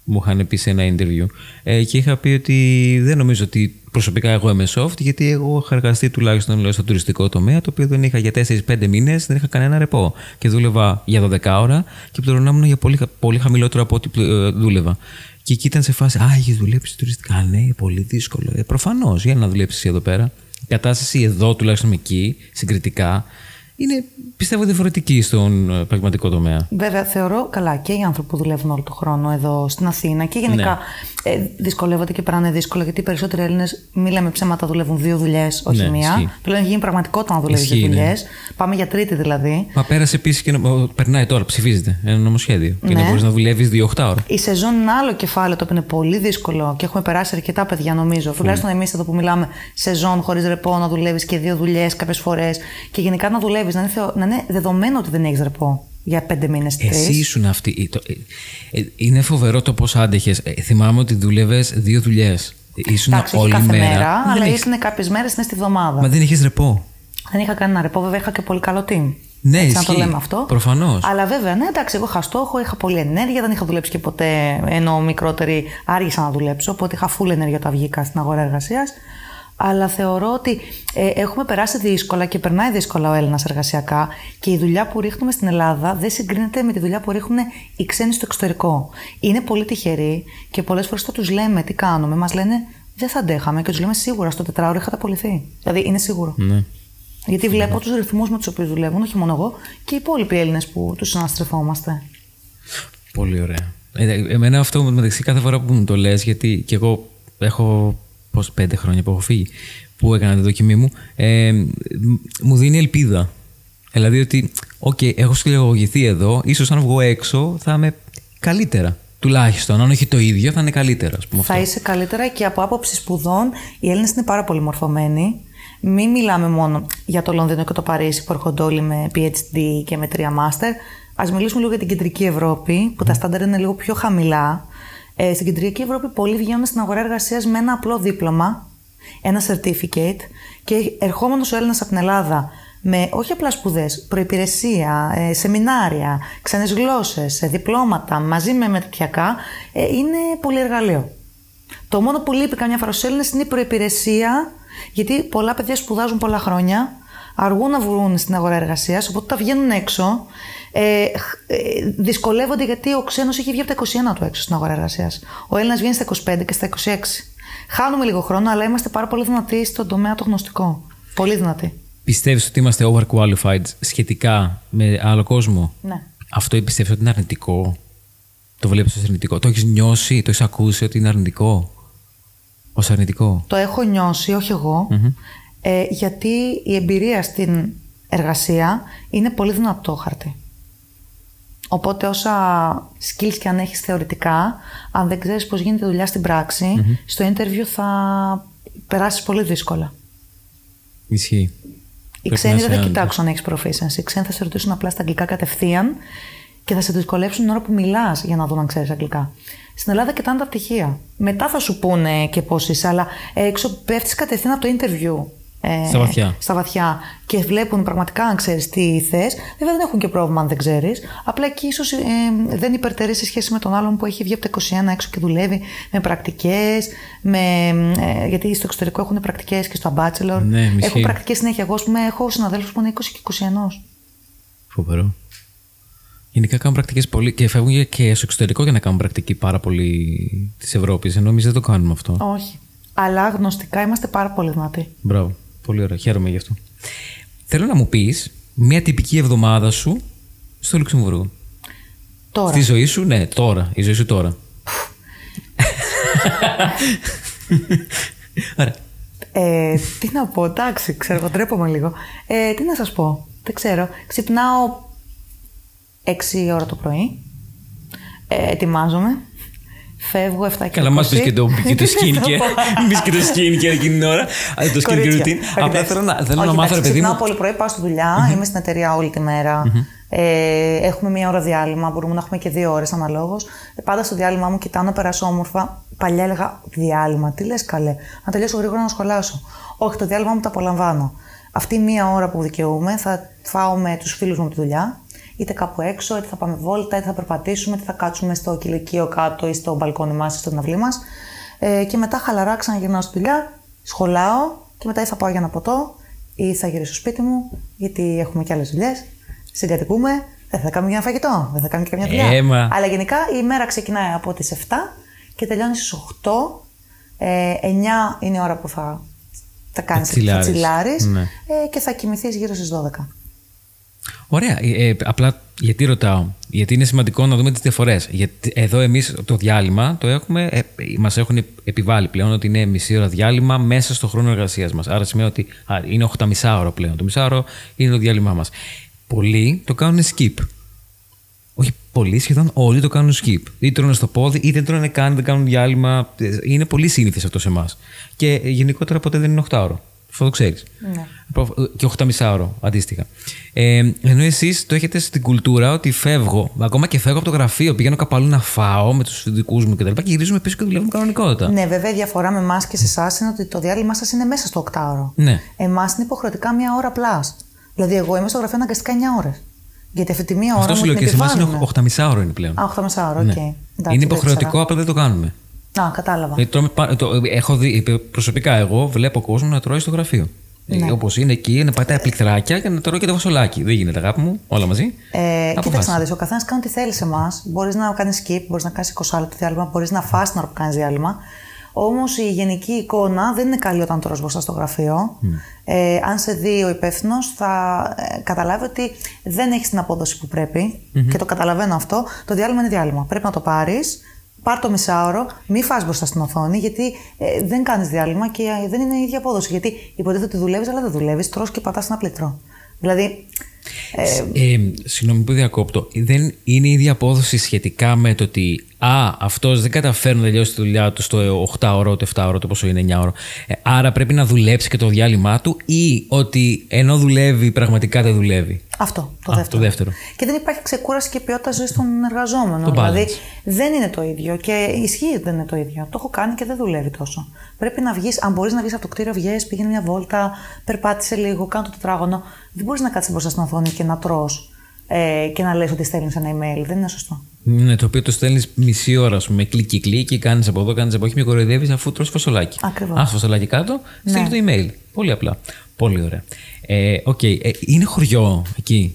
μου είχαν πει σε ένα interview ε, και είχα πει ότι δεν νομίζω ότι προσωπικά εγώ είμαι soft γιατί εγώ είχα εργαστεί τουλάχιστον λέω, στο τουριστικό τομέα το οποίο δεν είχα για 4-5 μήνες δεν είχα κανένα ρεπό και δούλευα για 12 ώρα και πληρωνόμουν για πολύ, πολύ χαμηλότερο από ό,τι ε, δούλευα και εκεί ήταν σε φάση, Α, έχεις δουλέψει τουριστικά. Ναι, πολύ δύσκολο. Ε, Προφανώς, για να δουλέψεις εδώ πέρα. Η κατάσταση εδώ, τουλάχιστον εκεί, συγκριτικά, είναι πιστεύω διαφορετική στον ε, πραγματικό τομέα. Βέβαια, θεωρώ καλά και οι άνθρωποι που δουλεύουν όλο τον χρόνο εδώ στην Αθήνα και γενικά ναι. ε, δυσκολεύονται και περνάνε δύσκολα γιατί οι περισσότεροι Έλληνες, μιλάμε ψέματα, δουλεύουν δύο δουλειές, όχι Ναι, μία. ισχύει. Πλέον έχει γίνει πραγματικότητα να δουλεύεις δύο Ισχύει, ναι. δουλειές. Πάμε για τρίτη δηλαδή. Μα πέρασε επίσης και. ένα- Περνάει τώρα, ψηφίζεται ένα νομοσχέδιο. Και να Ναι. μπορείς να δουλεύεις δύο 8 ώρα. Η σεζόν είναι άλλο κεφάλαιο το οποίο είναι πολύ δύσκολο και έχουμε περάσει αρκετά παιδιά νομίζω. Τουλάχιστον εμείς εδώ που μιλάμε, σεζόν χωρίς ρεπό, να δουλεύεις και δύο δουλειές κάποιες φορές και γενικά να δουλεύεις, να, είναι θεω- να είναι δεδομένο ότι δεν έχεις ρεπό για πέντε μήνες. Εσύ ήσουν αυτή. ε, το- ε, ε, Είναι φοβερό το πώς άντεχες. Θυμάμαι ότι δούλευες δύο δουλειές. Ήσουν Εντάξει, όχι όλη κάθε μέρα. μέρα, Δεν αλλά έχεις- ήταν κάποιες μέρες είναι στη βδομάδα. Μα δεν έχεις ρεπό. Δεν είχα κανένα ρεπό, βέβαια είχα και πολύ καλό team. Ναι, Έτσι, να το ισχύει. λέμε αυτό. Προφανώς. Αλλά βέβαια, ναι, εντάξει, εγώ είχα στόχο, είχα πολλή ενέργεια, δεν είχα δουλέψει και ποτέ, ενώ μικρότερη άργησα να δουλέψω, οπότε είχα full ενέργεια όταν βγήκα στην αγορά εργασίας. Αλλά θεωρώ ότι ε, έχουμε περάσει δύσκολα και περνάει δύσκολα ο Έλληνας εργασιακά και η δουλειά που ρίχνουμε στην Ελλάδα δεν συγκρίνεται με τη δουλειά που ρίχνουν οι ξένοι στο εξωτερικό. Είναι πολύ τυχεροί και πολλές φορές το τους λέμε τι κάνουμε, μας λένε δεν θα αντέχαμε και τους λέμε σίγουρα στο τετράωρο είχατε απολυθεί. Δηλαδή είναι σίγουρο. Ναι. Γιατί βλέπω τους ρυθμούς με τους οποίους δουλεύουν, όχι μόνο εγώ, και οι υπόλοιποι Έλληνες που τους συναστρεφόμαστε. Πολύ ωραία. Ε, εμένα αυτό μεταξύ κάθε φορά που μου το λες, γιατί και εγώ έχω πώς, πέντε χρόνια που έχω φύγει, που έκανα τη δοκιμή μου, ε, μ- μου δίνει ελπίδα. Δηλαδή ότι, οκ, έχω σκληραγωγηθεί εδώ, ίσως αν βγω έξω θα είμαι καλύτερα. Τουλάχιστον, αν όχι το ίδιο, θα είναι καλύτερα. Ας πούμε, Θα αυτό. είσαι καλύτερα και από άποψη σπουδών, οι Έλληνες είναι πάρα πολύ μορφωμένοι. Μην μιλάμε μόνο για το Λονδίνο και το Παρίσι που έρχονται όλοι με PhD και με τρία μάστερ. Ας μιλήσουμε λίγο για την κεντρική Ευρώπη, που τα στάνταρ είναι λίγο πιο χαμηλά. Ε, στην κεντρική Ευρώπη, πολλοί βγαίνουν στην αγορά εργασίας με ένα απλό δίπλωμα, ένα certificate, και ερχόμενος ο Έλληνας από την Ελλάδα με όχι απλά σπουδές, προπηρεσία, ε, σεμινάρια, ξένες γλώσσες, διπλώματα μαζί με μεταπτυχιακά, ε, είναι πολύ εργαλείο. Το μόνο που λείπει καμιά φορά στους Έλληνες είναι η προπηρεσία, γιατί πολλά παιδιά σπουδάζουν πολλά χρόνια, αργούν να βρουν στην αγορά εργασίας, οπότε τα βγαίνουν έξω. Ε, χ- ε, δυσκολεύονται γιατί ο ξένος έχει βγει από τα 21 του έξω στην αγορά εργασίας. Ο Έλληνας βγαίνει στα 25 και στα 26. Χάνουμε λίγο χρόνο, αλλά είμαστε πάρα πολύ δυνατοί στον τομέα το γνωστικό. Πολύ δυνατοί. Πιστεύεις ότι είμαστε overqualified σχετικά με άλλο κόσμο; Ναι. Αυτό πιστεύεις ότι είναι αρνητικό; Το βλέπεις ως αρνητικό; Το έχεις νιώσει, το έχεις ακούσει ότι είναι αρνητικό; Ως αρνητικό; Το έχω νιώσει, όχι εγώ, ε, γιατί η εμπειρία στην εργασία είναι πολύ δυνατό χαρτί. Οπότε όσα skills και αν έχεις θεωρητικά, αν δεν ξέρεις πώς γίνεται η δουλειά στην πραξη στο interview θα περάσεις πολύ δύσκολα. Ισχύει. Οι Πρέπει ξένοι να δεν θα είσαι κοιτάξουν αν έχεις proficiency. Οι ξένοι θα σε ρωτήσουν απλά στα αγγλικά κατευθείαν και θα σε δυσκολεύσουν την ώρα που μιλάς για να δουν αν ξέρεις αγγλικά. Στην Ελλάδα κοιτάνε τα πτυχία. Μετά θα σου πούνε και πώς είσαι, αλλά έξω πέφτεις κατευθείαν από το interview. Ε, Στα βαθιά. Στα βαθιά. Και βλέπουν πραγματικά αν ξέρεις τι θες. Βέβαια δεν έχουν και πρόβλημα αν δεν ξέρεις. Απλά εκεί ίσως ε, δεν υπερτερεί σε σχέση με τον άλλον που έχει βγει από τα 21 έξω και δουλεύει με πρακτικές. Με, ε, γιατί στο εξωτερικό έχουν πρακτικές και στο Bachelor. Ναι, μισή. Έχω πρακτικές συνέχεια. Εγώ, ας πούμε, έχω συναδέλφους που είναι 20 και 21. Φοβερό. Γενικά κάνουν πρακτικές πολύ και φεύγουν και στο εξωτερικό για να κάνουν πρακτική πάρα πολύ της Ευρώπης. Ενώ εμείς δεν το κάνουμε αυτό. Όχι. Αλλά γνωστικά είμαστε πάρα πολύ δυνατοί. Μπράβο. Πολύ ωραία. Χαίρομαι γι' αυτό. Θέλω να μου πεις μια τυπική εβδομάδα σου στο Λουξεμβούργο. Τώρα. Στη ζωή σου, ναι, τώρα. Η ζωή σου τώρα. Ωραία. Ε, τι να πω, εντάξει, ξέρω, εγώ ντρέπομαι λίγο. Ε, τι να σας πω, δεν ξέρω. Ξυπνάω 6 ώρα το πρωί. Ε, ετοιμάζομαι. Φεύγω 7 και Καλά, μας πεις και το, και το Τι να skincare. πω. Μην πεις και το skincare εκείνη την ώρα. Αλλά το skincare Κορίτσια. routine. Όχι, Απλά εντάξει. θέλω να, θέλω Όχι, να μάθω, ρε εντάξει, παιδί Ξυπνάω μου. πολύ πρωί, πάω στη δουλειά, είμαι στην εταιρεία όλη τη μέρα. Ε, έχουμε μία ώρα διάλειμμα, μπορούμε να έχουμε και δύο ώρες αναλόγως. Ε, πάντα στο διάλειμμα μου κοιτάω να περάσω όμορφα. Παλιά έλεγα διάλειμμα, τι λες καλέ, να τελειώσω γρήγορα να σχολάσω. Όχι, το διάλειμμα μου το απολαμβάνω. Αυτή μία ώρα που δικαιούμαι θα φάω με τους φίλους μου από τη δουλειά, είτε κάπου έξω, είτε θα πάμε βόλτα, είτε θα περπατήσουμε, είτε θα κάτσουμε στο κηλικείο κάτω ή στο μπαλκόνι μας ή στον αυλή μας. Ε, και μετά χαλαρά ξαναγυρνάω στη δουλειά, σχολάω και μετά ή θα πάω για ένα ποτό ή θα γυρίσω στο σπίτι μου, γιατί έχουμε και άλλες δουλειές. Συγκατοικούμε, δεν θα κάνουμε για ένα φαγητό, δεν θα κάνουμε και καμιά δουλειά. Έμα. Αλλά γενικά η ημέρα ξεκινάει από τις 7 και τελειώνει στις 8. Ε, 9 είναι η ώρα που θα, θα κάνεις Θα τσιλάρεις. τσιλάρεις, Ναι. ε, και θα κοιμηθείς γύρω στις 12. Ωραία. Ε, ε, απλά γιατί ρωτάω; Γιατί είναι σημαντικό να δούμε τις διαφορές. Γιατί εδώ εμείς το διάλειμμα το έχουμε. Ε, μας έχουν επιβάλει πλέον ότι είναι μισή ώρα διάλειμμα μέσα στο χρόνο εργασίας μας. Άρα σημαίνει ότι α, είναι 8 μισά ώρα πλέον. Το μισάωρο είναι το διάλειμμά μας. Πολλοί το κάνουν skip. Όχι πολλοί, σχεδόν όλοι το κάνουν skip. Ή τρώνε στο πόδι, ή δεν τρώνε καν, δεν κάνουν διάλειμμα. Ε, Είναι πολύ σύνηθες αυτό σε εμάς. Και ε, γενικότερα ποτέ δεν είναι 8 ώρα. Αυτό το ξέρεις. Ναι. Και 8,5 ώρο αντίστοιχα. Ε, ενώ εσείς το έχετε στην κουλτούρα ότι φεύγω, ακόμα και φεύγω από το γραφείο, πηγαίνω κάπου αλλού να φάω με τους δικούς μου κτλ. Και, και γυρίζουμε πίσω και δουλεύουμε κανονικότατα. Ναι, βέβαια η διαφορά με εμάς και σε εσάς είναι ότι το διάλειμμα σας είναι μέσα στο 8ωρο. Ναι. Εμάς είναι υποχρεωτικά μία ώρα plus. Δηλαδή, εγώ είμαι στο γραφείο αναγκαστικά 9 ώρες. Γιατί αυτή τη μία ώρα. Αυτό σου λέω και σε εμάς είναι 8,5 ώρο είναι πλέον. Α, 8,5 ώρο, οκ. Ναι. Okay. είναι υποχρεωτικό, απλά δεν το κάνουμε. Α, κατάλαβα. Γιατί τρώμε, το, έχω δει, προσωπικά εγώ βλέπω κόσμο να τρώει στο γραφείο. Ναι. Όπως είναι εκεί, να πατάει πληκτράκια και να τρώει και το φασολάκι. Δεν γίνεται, αγάπη μου, όλα μαζί. Ε, κοίταξε να δεις, ο καθένας κάνει ό,τι θέλει σε εμάς. Μπορείς να κάνεις skip, μπορείς να κάνεις 20 λεπτό διάλειμμα, μπορείς να φας την ώρα που κάνεις διάλειμμα. Όμως η γενική εικόνα δεν είναι καλή όταν τρως μπροστά στο γραφείο. Mm. Ε, αν σε δει ο υπεύθυνος, θα ε, καταλάβει ότι δεν έχεις την απόδοση που πρεπει mm-hmm. και το καταλαβαίνω αυτό. Το διάλειμμα είναι διάλειμμα. Πρέπει να το πάρεις, πάρ το μισάωρο, μη φας μπροστά στην οθόνη, γιατί ε, δεν κάνεις διάλειμμα και ε, δεν είναι η ίδια απόδοση. Γιατί υποτίθεται ότι δουλεύεις, αλλά δεν δουλεύεις, τρως και πατάς ένα πλήτρο. Δηλαδή, ε, ε, συγγνώμη που διακόπτω. Δεν είναι η ίδια απόδοση σχετικά με το ότι Α, αυτός δεν καταφέρει να τελειώσει τη δουλειά του στο 8 ώρο, το 7 ώρο, το πόσο είναι 9 ώρο. Ε, άρα πρέπει να δουλέψει και το διάλειμμά του, ή ότι ενώ δουλεύει, πραγματικά δεν δουλεύει. Αυτό το, Α, δεύτερο. το δεύτερο. Και δεν υπάρχει ξεκούραση και ποιότητα ζωής των εργαζόμενων. δηλαδή δεν είναι το ίδιο και ισχύει ότι δεν είναι το ίδιο. Το έχω κάνει και δεν δουλεύει τόσο. Πρέπει να βγεις, αν μπορείς να βγεις από το κτίριο, βγει, πήγαινε μια βόλτα, περπάτησε λίγο, κάνω το τετράγωνο. Δεν μπορείς να κάτσεις μπροστά στην οθόνη και να τρώ ε, και να λες ότι στέλνεις ένα email. Δεν είναι σωστό. Ναι, το οποίο το στέλνεις μισή ώρα, ας πούμε, κλικ, κλικ, κάνεις από εδώ, κάνεις από εκεί, με κοροϊδεύεις αφού τρώσει φασολάκι. Ακριβώς. Α, φασολάκι κάτω, στείλει το email. Πολύ απλά. Πολύ ωραία. Ε, okay. ε, είναι χωριό εκεί;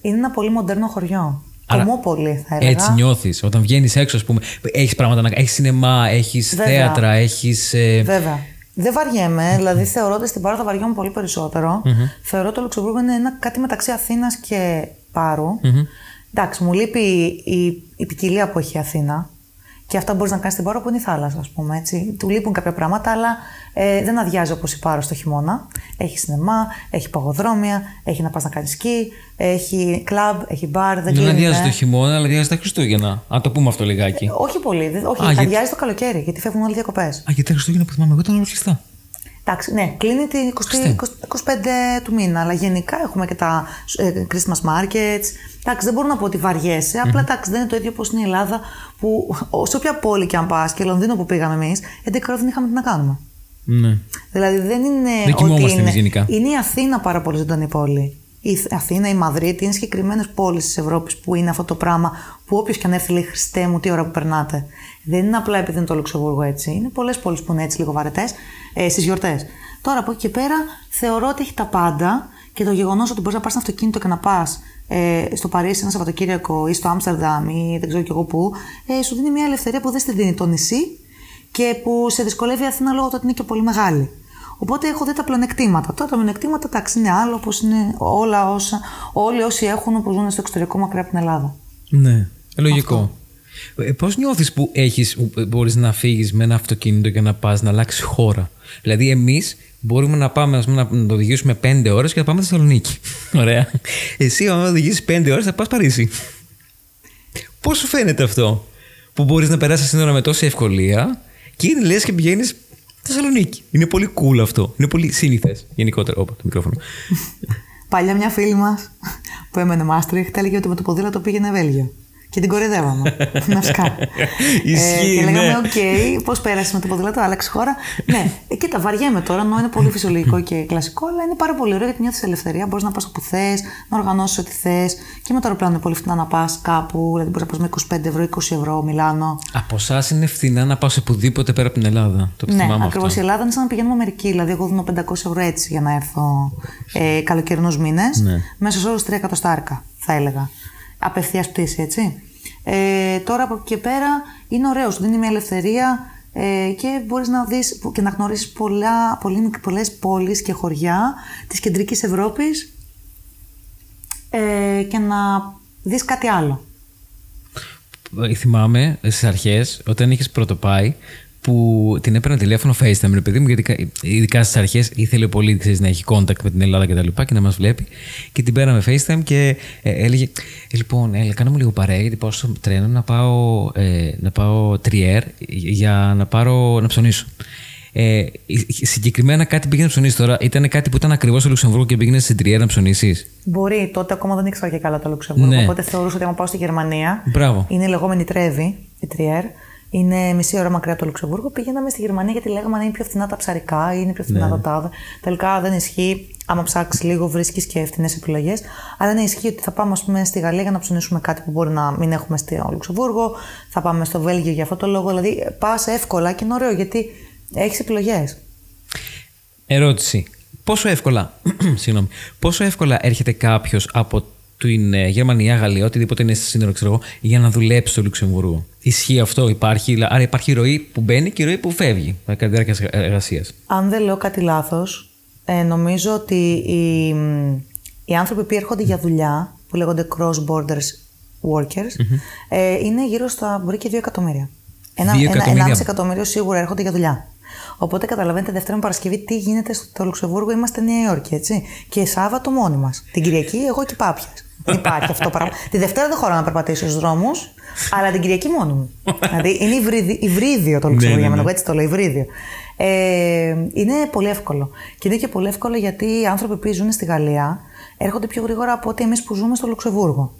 Είναι ένα πολύ μοντέρνο χωριό. Κομμόπολη, θα έλεγα. Έτσι νιώθεις. Όταν βγαίνεις έξω, ας πούμε, έχεις πράγματα να κάνει. Έχεις σινεμά, έχεις θέατρα, έχεις. Ε... Βέβαια. Δεν βαριέμαι, δηλαδή θεωρώ ότι στην Πάρο θα βαριόμουν πολύ περισσότερο. Mm-hmm. Θεωρώ ότι το Λουξεμβούργο είναι ένα, κάτι μεταξύ Αθήνας και Πάρου. Mm-hmm. Εντάξει, μου λείπει η, η ποικιλία που έχει η Αθήνα. Και αυτά μπορείς να κάνεις στην Πάρο που είναι η θάλασσα, ας πούμε. Έτσι. Του λείπουν κάποια πράγματα, αλλά ε, δεν αδειάζει όπως η Πάρο στο χειμώνα. Έχει σινεμά, έχει παγοδρόμια, έχει να πας να κάνεις σκι, έχει κλαμπ, έχει μπαρ. Δεν, δεν αδειάζει το χειμώνα, αλλά αδειάζει τα Χριστούγεννα. Αν το πούμε αυτό λιγάκι. Ε, όχι πολύ. όχι, Α, αδειάζει γιατί... το καλοκαίρι, γιατί φεύγουν όλοι διακοπές. Α, γιατί τα Χριστούγεννα που θυμάμαι εγώ ήταν κλειστά. Εντάξει, ναι, κλείνει την 20, 25 του μήνα, αλλά γενικά έχουμε και τα ε, Christmas markets. Εντάξει, δεν μπορώ να πω ότι βαριέσαι, απλά εντάξει, δεν είναι το ίδιο όπως είναι η Ελλάδα, που σε όποια πόλη και αν πας και Λονδίνο που πήγαμε εμείς, 11 ώρα δεν είχαμε τι να κάνουμε. Ναι. Δηλαδή δεν είναι δεν ότι είναι, γενικά. είναι η Αθήνα πάρα πολύ ζωντανή πόλη. Η Αθήνα, η Μαδρίτη είναι συγκεκριμένες πόλεις της Ευρώπης που είναι αυτό το πράγμα που όποιος και αν έρθει λέει Χριστέ μου, τι ώρα που περνάτε. Δεν είναι απλά επειδή είναι το Λουξεμβούργο έτσι. Είναι πολλές πόλεις που είναι έτσι λίγο βαρετές ε, στις γιορτές. Τώρα από εκεί και πέρα θεωρώ ότι έχει τα πάντα και το γεγονός ότι μπορείς να πάρεις ένα αυτοκίνητο και να πας ε, στο Παρίσι ένα Σαββατοκύριακο ή στο Άμστερνταμ ή δεν ξέρω κι εγώ πού, ε, σου δίνει μια ελευθερία που δεν στη δίνει το νησί και που σε δυσκολεύει η Αθήνα λόγω του ότι είναι και πολύ μεγάλη. Οπότε έχω δει τα πλεονεκτήματα. Τώρα τα πλεονεκτήματα εντάξει είναι άλλο, όπως είναι όλα όσα, όλοι όσοι έχουν που ζουν στο εξωτερικό μακριά από την Ελλάδα. Ναι, λογικό. Ε, Πώς νιώθεις που έχεις, μπορείς να φύγεις με ένα αυτοκίνητο και να πας να αλλάξεις χώρα; Δηλαδή, εμείς μπορούμε να πάμε να το οδηγήσουμε 5 ώρες και να πάμε στη Θεσσαλονίκη. Ωραία. Εσύ, αν οδηγήσεις 5 ώρες, θα πας Παρίσι. Πώς σου φαίνεται αυτό, που μπορείς να περάσεις σύνορα με τόση ευκολία και είναι λες και πηγαίνεις Θεσσαλονίκη. Είναι πολύ cool αυτό. Είναι πολύ σύνηθες γενικότερα. Όπα, το μικρόφωνο. Παλιά μια φίλη μας που έμενε Μάστριχτ έλεγε ότι με το ποδήλατο πήγαινε Βέλγιο. Και την κοροϊδεύαμε. Ναυσκά. Ισχύει. Ε, και λέγαμε, ναι. OK, okay, πώς πέρασε με το ποδήλατο, άλλαξε χώρα. ναι, ε, κοίτα, βαριέμαι τώρα, ενώ είναι πολύ φυσιολογικό και κλασικό, αλλά είναι πάρα πολύ ωραίο γιατί νιώθεις ελευθερία. Μπορείς να πας όπου θες, να οργανώσεις ό,τι θες. Και με το αεροπλάνο είναι πολύ φθηνά να πας κάπου, δηλαδή μπορείς να πας με 25 ευρώ, 20 ευρώ, Μιλάνο. Από εσάς είναι φθηνά να πα οπουδήποτε πέρα από την Ελλάδα. Το ναι, ακριβώς. Η Ελλάδα είναι σαν να πηγαίνουμε Αμερική. Δηλαδή, εγώ δίνω 500 ευρώ έτσι για να έρθω ε, καλοκαιρινούς μήνες. Ναι. Μέσα όρος 3 εκατοστάρικα, θα έλεγα. Απευθείας πτήση, έτσι. Ε, τώρα από εκεί και πέρα είναι ωραίος, σου δίνει μια ελευθερία ε, και μπορείς να δεις και να γνωρίσεις πολλά, πολύ, πολλές πόλεις και χωριά της κεντρικής Ευρώπης ε, και να δεις κάτι άλλο. Θυμάμαι στις αρχές, όταν είχες πρωτοπάει, που την έπαιρνα τηλέφωνο FaceTime, ρε παιδί μου, γιατί ειδικά στις αρχές ήθελε πολύ ξέρεις, να έχει contact με την Ελλάδα και τα λοιπά και να μας βλέπει. Και την πέραμε FaceTime και ε, έλεγε: ε, Λοιπόν, έλα, κάνε μου λίγο παρέα, γιατί πάω στο τρένο να πάω, ε, να πάω τριέρ για να, πάρω, να ψωνίσω. Ε, συγκεκριμένα κάτι πήγαινε να ψωνίσει τώρα, ήταν κάτι που ήταν ακριβώς στο Λουξεμβούργο και πήγαινε στην Τριέρα να ψωνίσεις. Μπορεί, τότε ακόμα δεν ήξερα και καλά το Λουξεμβούργο. Ναι. Οπότε θεωρούσα ότι άμα πάω στη Γερμανία. Μπράβο. Είναι η λεγόμενη Τρέβη, η Τριέρ. Είναι μισή ώρα μακριά από το Λουξεμβούργο. Πήγαιναμε στη Γερμανία γιατί λέγαμε αν είναι πιο φθηνά τα ψαρικά ή είναι πιο φθηνά Ναι. τα τάδε. Τελικά δεν ισχύει. Άμα ψάξεις λίγο, βρίσκεις και φθηνέ επιλογές. Αλλά ναι, ισχύει ότι θα πάμε ας πούμε, στη Γαλλία για να ψωνίσουμε κάτι που μπορεί να μην έχουμε στο Λουξεμβούργο. Θα πάμε στο Βέλγιο για αυτό το λόγο. Δηλαδή πας εύκολα και είναι ωραίο γιατί έχεις επιλογές. Ερώτηση. Πόσο εύκολα, συγγνώμη, πόσο εύκολα έρχεται κάποιος από την ε, Γερμανία, Γαλλία, οτιδήποτε είναι στη σύνορο, ξέρω εγώ, για να δουλέψει στο Λουξεμβούργο. Ισχύει αυτό, υπάρχει, άρα υπάρχει ροή που μπαίνει και ροή που φεύγει κατά τη διάρκεια εργασίας. Αν δεν λέω κάτι λάθος, ε, νομίζω ότι οι, οι άνθρωποι που έρχονται για δουλειά, που λέγονται cross borders workers, ε, είναι γύρω στα μπορεί και 2 εκατομμύρια. Ένα, Δύο ένα, εκατομμύρια. 1,5 εκατομμύριο σίγουρα έρχονται για δουλειά. Οπότε καταλαβαίνετε Δευτέρα με Παρασκευή τι γίνεται στο Λουξεμβούργο, είμαστε Νέα Υόρκη, έτσι. Και Σάββατο μόνοι μας. Την Κυριακή εγώ και πάπια. Δεν υπάρχει αυτό το πράγμα. Τη Δευτέρα δεν χωρώ να περπατήσω στους δρόμους, αλλά την Κυριακή μόνο μου. δηλαδή είναι υβριδι, υβρίδιο το Λουξεμβούργο ναι, για μένα, ναι. εγώ έτσι το λέω, υβρίδιο. Ε, είναι πολύ εύκολο. Και είναι και πολύ εύκολο γιατί οι άνθρωποι που ζουν στη Γαλλία έρχονται πιο γρήγορα από ότι εμείς που ζούμε στο Λουξεμβούργο.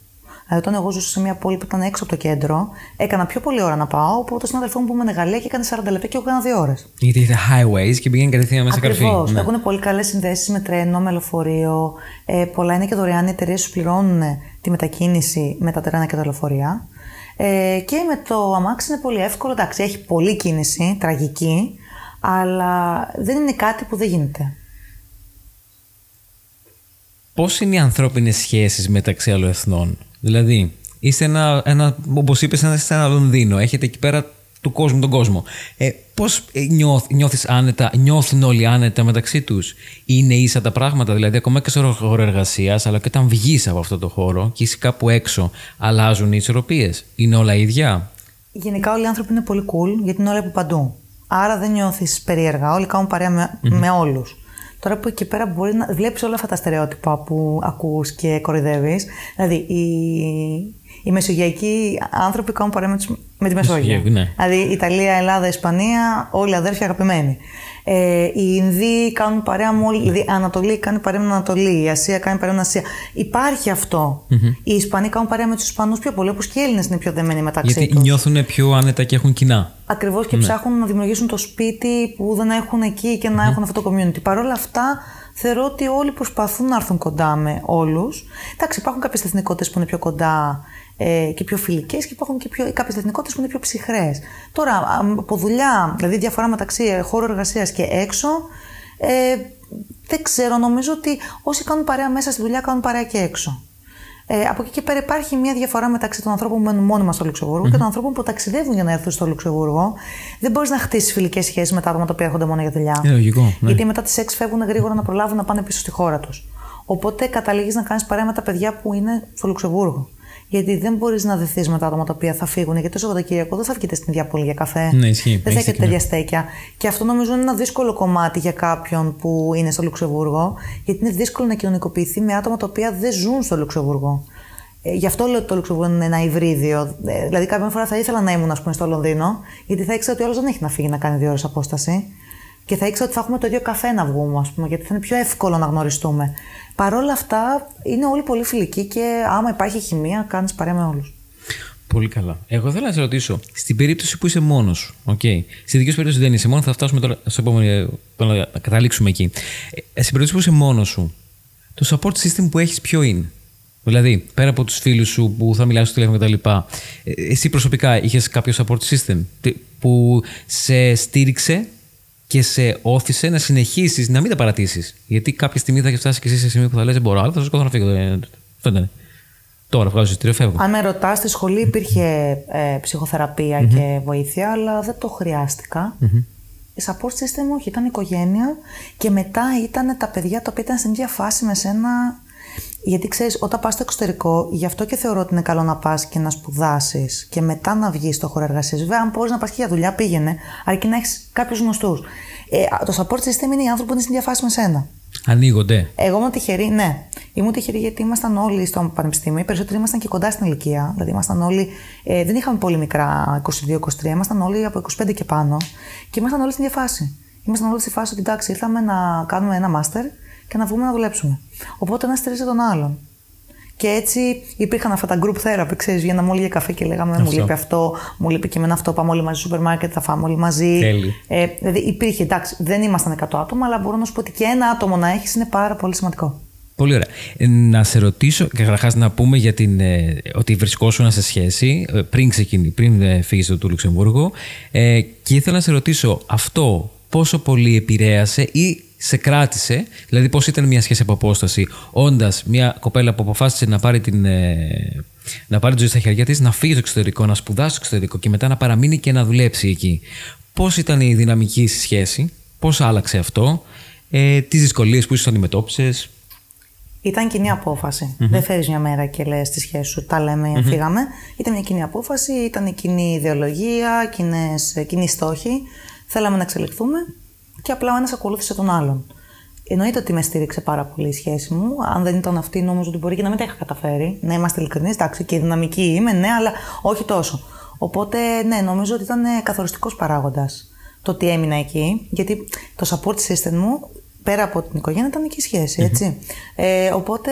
Δηλαδή, όταν εγώ ζούσα σε μια πόλη που ήταν έξω από το κέντρο, έκανα πιο πολλή ώρα να πάω από το συνάδελφό μου που ήμουν Γαλλία και έκανε 40 λεπτά και εγώ έκανα 2 ώρες. Γιατί είχε highways και πήγαινε κατευθείαν μέσα σε καρφί. Ακριβώ. Ναι. Έχουν πολύ καλές συνδέσεις με τρένο, με λεωφορείο. Ε, πολλά είναι και δωρεάν. Οι εταιρείες σου πληρώνουν τη μετακίνηση με τα τρένα και τα λεωφορεία. Ε, και με το αμάξι είναι πολύ εύκολο. Εντάξει, έχει πολλή κίνηση, τραγική, αλλά δεν είναι κάτι που δεν γίνεται. Πώς είναι οι ανθρώπινες σχέσεις μεταξύ άλλων εθνών, Δηλαδή, είστε ένα, ένα όπως είπες, είστε ένα Λονδίνο, έχετε εκεί πέρα του κόσμου τον κόσμο. Ε, Πώς νιώθ, νιώθεις άνετα, νιώθουν όλοι άνετα μεταξύ τους, Είναι ίσα τα πράγματα, δηλαδή ακόμα και στο χώρο εργασίας, αλλά και όταν βγεις από αυτό το χώρο και είσαι κάπου έξω, αλλάζουν οι ισορροπίες. Είναι όλα ίδια; Γενικά όλοι οι άνθρωποι είναι πολύ cool γιατί είναι όλοι από παντού. Άρα δεν νιώθεις περίεργα. Όλοι κάνουν παρέα με, με όλους. Τώρα που εκεί πέρα μπορεί να βλέπεις όλα αυτά τα στερεότυπα που ακούς και κοροϊδεύεις. Δηλαδή, οι, οι μεσογειακοί άνθρωποι κάνουν παρέα με, τους, με τη Μεσόγειο. Μεσογειακοί, ναι. Δηλαδή, Ιταλία, Ελλάδα, Ισπανία, όλοι αδέρφια αγαπημένοι. Ε, οι Ινδοί κάνουν παρέα με όλοι. Δηλαδή, η Ανατολή κάνει παρέα με την Ανατολή, η Ασία κάνει παρέα με την Ασία. Υπάρχει αυτό. Οι Ισπανοί κάνουν παρέα με τους Ισπανούς πιο πολύ, όπως και οι Έλληνες είναι πιο δεμένοι μεταξύ Γιατί τους. νιώθουν πιο άνετα και έχουν κοινά. Ακριβώς Ναι. και ψάχνουν να δημιουργήσουν το σπίτι που δεν έχουν εκεί και να έχουν αυτό το community. Παρ' όλα αυτά, θεωρώ ότι όλοι προσπαθούν να έρθουν κοντά με όλους. Εντάξει, υπάρχουν κάποιες εθνικότητες που είναι πιο κοντά ε, και πιο φιλικές και υπάρχουν και κάποιες εθνικότητες που είναι πιο ψυχρές. Τώρα, α, από δουλειά, δηλαδή διαφορά μεταξύ ε, χώρου εργασίας και έξω, ε, δεν ξέρω. Νομίζω ότι όσοι κάνουν παρέα μέσα στη δουλειά κάνουν παρέα και έξω. Ε, από εκεί και πέρα υπάρχει μια διαφορά μεταξύ των ανθρώπων που μένουν μόνιμα στο λουξεμβουργο και των ανθρώπων που ταξιδεύουν για να έρθουν στο Λουξεμβούργο. Δεν μπορείς να χτίσεις φιλικές σχέσεις με τα άτομα τα οποία έρχονται μόνο για δουλειά. Είναι λογικό. Ναι. Γιατί μετά τις 6 φεύγουν γρήγορα να προλάβουν να πάνε πίσω στη χώρα τους. Οπότε καταλήγεις να κάνεις παρέα με τα παιδιά που είναι στο Λουξεμβούργο. Γιατί δεν μπορείς να δεθείς με τα άτομα τα οποία θα φύγουν. Γιατί το Σαββατοκύριακο δεν θα βγείτε στην ίδια πόλη για καφέ. Ναι, ισχύει. Δεν θα Έχεις έχετε δίκιο, ναι. τέτοια στέκια. Και αυτό νομίζω είναι ένα δύσκολο κομμάτι για κάποιον που είναι στο Λουξεμβούργο. Γιατί είναι δύσκολο να κοινωνικοποιηθεί με άτομα τα οποία δεν ζουν στο Λουξεμβούργο. Ε, γι' αυτό λέω ότι το Λουξεμβούργο είναι ένα υβρίδιο. Ε, δηλαδή, κάποια φορά θα ήθελα να ήμουν ας πούμε, στο Λονδίνο, γιατί θα ήξερα ότι όλο δεν έχει να φύγει να κάνει δύο ώρες απόσταση. Και θα ήξερα ότι θα έχουμε το ίδιο καφέ να βγούμε, ας πούμε, γιατί θα είναι πιο εύκολο να γνωριστούμε. Παρ' όλα αυτά, είναι όλοι πολύ φιλικοί και άμα υπάρχει χημεία, κάνεις παρέα με όλους. Πολύ καλά. Εγώ θέλω να σε ρωτήσω, στην περίπτωση που είσαι μόνος σου, okay. στη δική σου περίπτωση δεν είσαι μόνος, θα φτάσουμε τώρα στο επόμενο, να καταλήξουμε εκεί. Ε, στην περίπτωση που είσαι μόνος σου, το support system που έχεις ποιο είναι; Δηλαδή, πέρα από τους φίλους σου που θα μιλάς στο τηλέφωνο κτλ., ε, εσύ προσωπικά είχες κάποιο support system τι- που σε στήριξε και σε όθησε να συνεχίσεις να μην τα παρατήσεις. Γιατί κάποια στιγμή θα έχεις φτάσει και εσύ σε σημείο που θα λες Δεν μπορώ άλλο, θα σου σκοτώ να φύγω. Ε, Αυτό ήταν. Τώρα βγάζω εισιτήριο, φεύγω. Αν με ρωτάς, στη σχολή υπήρχε ε, ψυχοθεραπεία και βοήθεια, αλλά δεν το χρειαστηκα Η support system όχι, ήταν οικογένεια και μετά ήταν τα παιδιά τα οποία ήταν στην ίδια φάση με σένα. Γιατί ξέρεις, όταν πας στο εξωτερικό, γι' αυτό και θεωρώ ότι είναι καλό να πας και να σπουδάσεις και μετά να βγεις στο χώρο εργασίας. Βέβαια, αν μπορείς να πας και για δουλειά, πήγαινε, αρκεί να έχεις κάποιους γνωστούς. Ε, το support system είναι οι άνθρωποι που είναι στην ίδια φάση με σένα. Ανοίγονται. Εγώ ήμουν τυχερή, ναι. Ήμουν τυχερή γιατί ήμασταν όλοι στο πανεπιστήμιο. Οι περισσότεροι ήμασταν και κοντά στην ηλικία. Δηλαδή, ήμασταν όλοι. Ε, δεν είχαμε πολύ μικρά 22-23, ήμασταν όλοι από 25 και πάνω. Και ήμασταν όλοι στην ίδια φάση. Ήμασταν όλοι στη φάση ότι εντάξει, ήρθαμε να κάνουμε ένα μάστερ και να βγούμε να δουλέψουμε. Οπότε ένας στηρίζει τον άλλον. Και έτσι υπήρχαν αυτά τα group therapy, ξέρεις, βγαίναμε όλοι για καφέ και λέγαμε Αυτό. μου λείπει αυτό, μου λείπει και εμένα αυτό, πάμε όλοι μαζί στο σούπερ μάρκετ, θα φάμε όλοι μαζί. Τέλει. Ε, δηλαδή υπήρχε, εντάξει, δεν ήμασταν 100 άτομα, αλλά μπορώ να σου πω ότι και ένα άτομο να έχεις είναι πάρα πολύ σημαντικό. Πολύ ωραία. Ε, Να σε ρωτήσω και καταρχάς να πούμε για την, ε, ότι βρισκόσουν σε σχέση ε, πριν ξεκινήσει, πριν ε, φύγεις του Λουξεμβούργου. Ε, και ήθελα να σε ρωτήσω αυτό πόσο πολύ επηρέασε ή σε κράτησε, δηλαδή πώς ήταν μια σχέση από απόσταση, όντας μια κοπέλα που αποφάσισε να πάρει, την, ε, να πάρει τη ζωή στα χέρια της, να φύγει στο εξωτερικό, να σπουδάσει στο εξωτερικό και μετά να παραμείνει και να δουλέψει εκεί. Πώς ήταν η δυναμική στη σχέση, πώς άλλαξε αυτό, ε, τις δυσκολίες που ίσως αντιμετώπισες, Ήταν κοινή απόφαση. Δεν φέρεις μια μέρα και λες τη σχέση σου, τα λέμε, φύγαμε. Ήταν μια κοινή απόφαση, ήταν η κοινή ιδεολογία, κοινές, κοινοί στόχοι. Θέλαμε να εξελιχθούμε και απλά ο ένας ακολούθησε τον άλλον. Εννοείται ότι με στήριξε πάρα πολύ η σχέση μου. Αν δεν ήταν αυτή, νόμιζα ότι μπορεί και να μην τα είχα καταφέρει. Να είμαστε ειλικρινείς, εντάξει, και δυναμική είμαι, ναι, αλλά όχι τόσο. Οπότε, ναι, νομίζω ότι ήταν καθοριστικός παράγοντας το ότι έμεινα εκεί, γιατί το support system μου πέρα από την οικογένεια ήταν και η σχέση, έτσι. Ε, οπότε,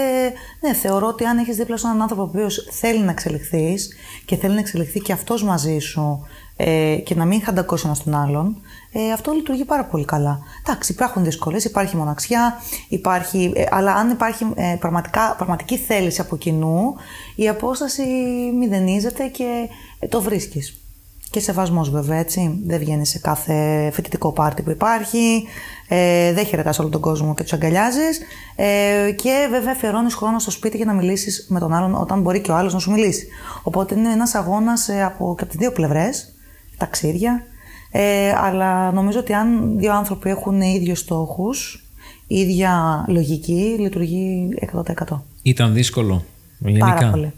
ναι, θεωρώ ότι αν έχεις δίπλα σου έναν άνθρωπο ο οποίος θέλει να εξελιχθείς και θέλει να εξελιχθεί και αυτός μαζί σου ε, και να μην χαντακώσει ένα τον άλλον, ε, αυτό λειτουργεί πάρα πολύ καλά. Εντάξει, υπάρχουν δυσκολίες, υπάρχει μοναξιά, υπάρχει, ε, αλλά αν υπάρχει ε, πραγματικά, πραγματική θέληση από κοινού, η απόσταση μηδενίζεται και ε, το βρίσκεις. Και σεβασμός βέβαια, έτσι. Δεν βγαίνει σε κάθε φοιτητικό πάρτι που υπάρχει, ε, δεν χαιρετάς όλο τον κόσμο και τους αγκαλιάζεις ε, και βέβαια αφιερώνεις χρόνο στο σπίτι για να μιλήσεις με τον άλλον όταν μπορεί και ο άλλος να σου μιλήσει. Οπότε είναι ένας αγώνας ε, από, και από τις δύο πλευρές, ταξίδια, ε, αλλά νομίζω ότι αν δύο άνθρωποι έχουν ίδιους στόχους, ίδια λογική, λειτουργεί 100%. Ήταν δύσκολο, γενικά. Πάρα πολύ.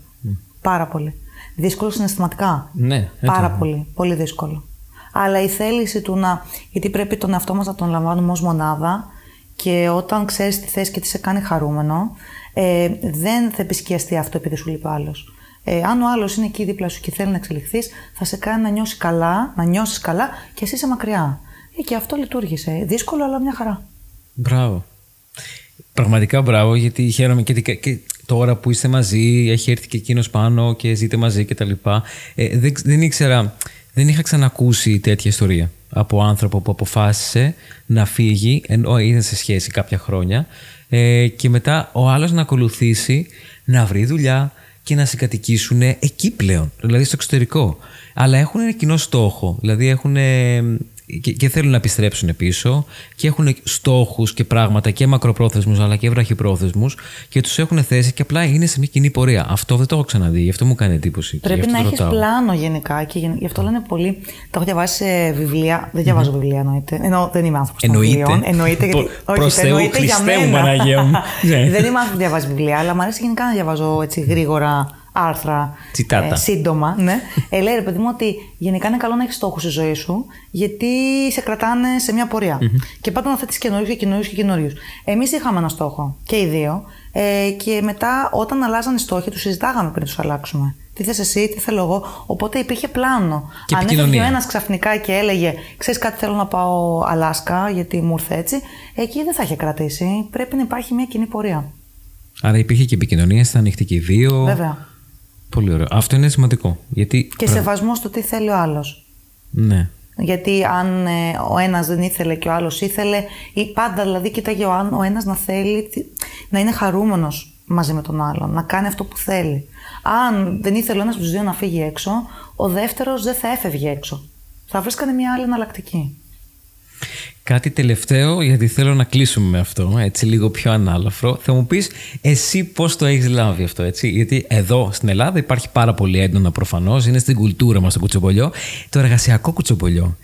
Πάρα πολύ. Δύσκολο συναισθηματικά. Ναι, Πάρα έτσι. πολύ. Πολύ δύσκολο. Αλλά η θέληση του να. Γιατί πρέπει τον εαυτό μας να τον λαμβάνουμε ως μονάδα και όταν ξέρεις τι θες και τι σε κάνει χαρούμενο, ε, δεν θα επισκιαστεί αυτό επειδή σου λείπει ο άλλος. Ε, αν ο άλλος είναι εκεί δίπλα σου και θέλει να εξελιχθείς, θα σε κάνει να νιώσει καλά, να νιώσεις καλά και εσύ είσαι μακριά. Ε, και αυτό λειτουργήσε. Δύσκολο, αλλά μια χαρά. Μπράβο. Πραγματικά μπράβο, γιατί χαίρομαι και, και τώρα που είστε μαζί, έχει έρθει και εκείνος πάνω και ζείτε μαζί κτλ. Ε, δεν, δεν ήξερα, δεν είχα ξανακούσει τέτοια ιστορία από άνθρωπο που αποφάσισε να φύγει, ενώ είναι σε σχέση κάποια χρόνια, ε, και μετά ο άλλος να ακολουθήσει, να βρει δουλειά και να συγκατοικήσουν εκεί πλέον, δηλαδή στο εξωτερικό. Αλλά έχουν ένα κοινό στόχο, δηλαδή έχουν και, και θέλουν να επιστρέψουν πίσω και έχουν στόχους και πράγματα και μακροπρόθεσμους αλλά και βραχυπρόθεσμους και τους έχουν θέσει και απλά είναι σε μια κοινή πορεία. Αυτό δεν το έχω ξαναδεί, γι' αυτό μου κάνει εντύπωση. και γι' Πρέπει αυτό να το έχεις ρωτάω. πλάνο γενικά και γι' αυτό λένε πολύ. Το έχω διαβάσει σε βιβλία. Δεν διαβάζω βιβλία, εννοείται. Ενώ δεν είμαι άνθρωπος των Εννοείται. βιβλίων. Εννοείται. Γιατί, Προ- προς Θεού, εννοείται για Χριστέ μου, μένα. Παναγία μου. Ναι. δεν είμαι άνθρωπος που διαβάζει βιβλία, αλλά μου αρέσει γενικά να διαβάζω έτσι γρήγορα άρθρα. Τσιτάτα. Ε, σύντομα, ναι. ε, λέει ρε παιδί μου ότι γενικά είναι καλό να έχεις στόχους στη ζωή σου, γιατί σε κρατάνε σε μια πορεία. Και πάντα να θέτεις καινούριους και καινούριους και καινούριους. Εμείς είχαμε ένα στόχο και οι δύο. Ε, και μετά, όταν αλλάζαν οι στόχοι, τους συζητάγαμε πριν τους αλλάξουμε. Τι θες εσύ, τι θέλω εγώ. Οπότε υπήρχε πλάνο. Και Αν έφευγε επικοινωνία. ο ένας ξαφνικά και έλεγε: Ξέρεις κάτι, θέλω να πάω Αλάσκα, γιατί μου ήρθε έτσι, εκεί δεν θα είχε κρατήσει. Πρέπει να υπάρχει μια κοινή πορεία. Άρα υπήρχε και επικοινωνία, ήταν ανοιχτή και οι δύο. Βέβαια. Πολύ ωραίο. Αυτό είναι σημαντικό. Γιατί. Και σεβασμός στο τι θέλει ο άλλος. Ναι. Γιατί αν ε, ο ένας δεν ήθελε και ο άλλος ήθελε, ή πάντα δηλαδή κοίταγε ο, αν- ο ένας να θέλει τι- να είναι χαρούμενος μαζί με τον άλλον, να κάνει αυτό που θέλει. Αν δεν ήθελε ο ένας από τους δύο να φύγει έξω, ο δεύτερος δεν θα έφευγε έξω. Θα βρίσκανε μια άλλη εναλλακτική. Κάτι τελευταίο, γιατί θέλω να κλείσουμε με αυτό, έτσι λίγο πιο ανάλαφρο. Θα μου πεις εσύ πώς το έχεις λάβει αυτό, έτσι; Γιατί εδώ στην Ελλάδα υπάρχει πάρα πολύ έντονα προφανώς, είναι στην κουλτούρα μας το κουτσομπολιό. Το εργασιακό κουτσομπολιό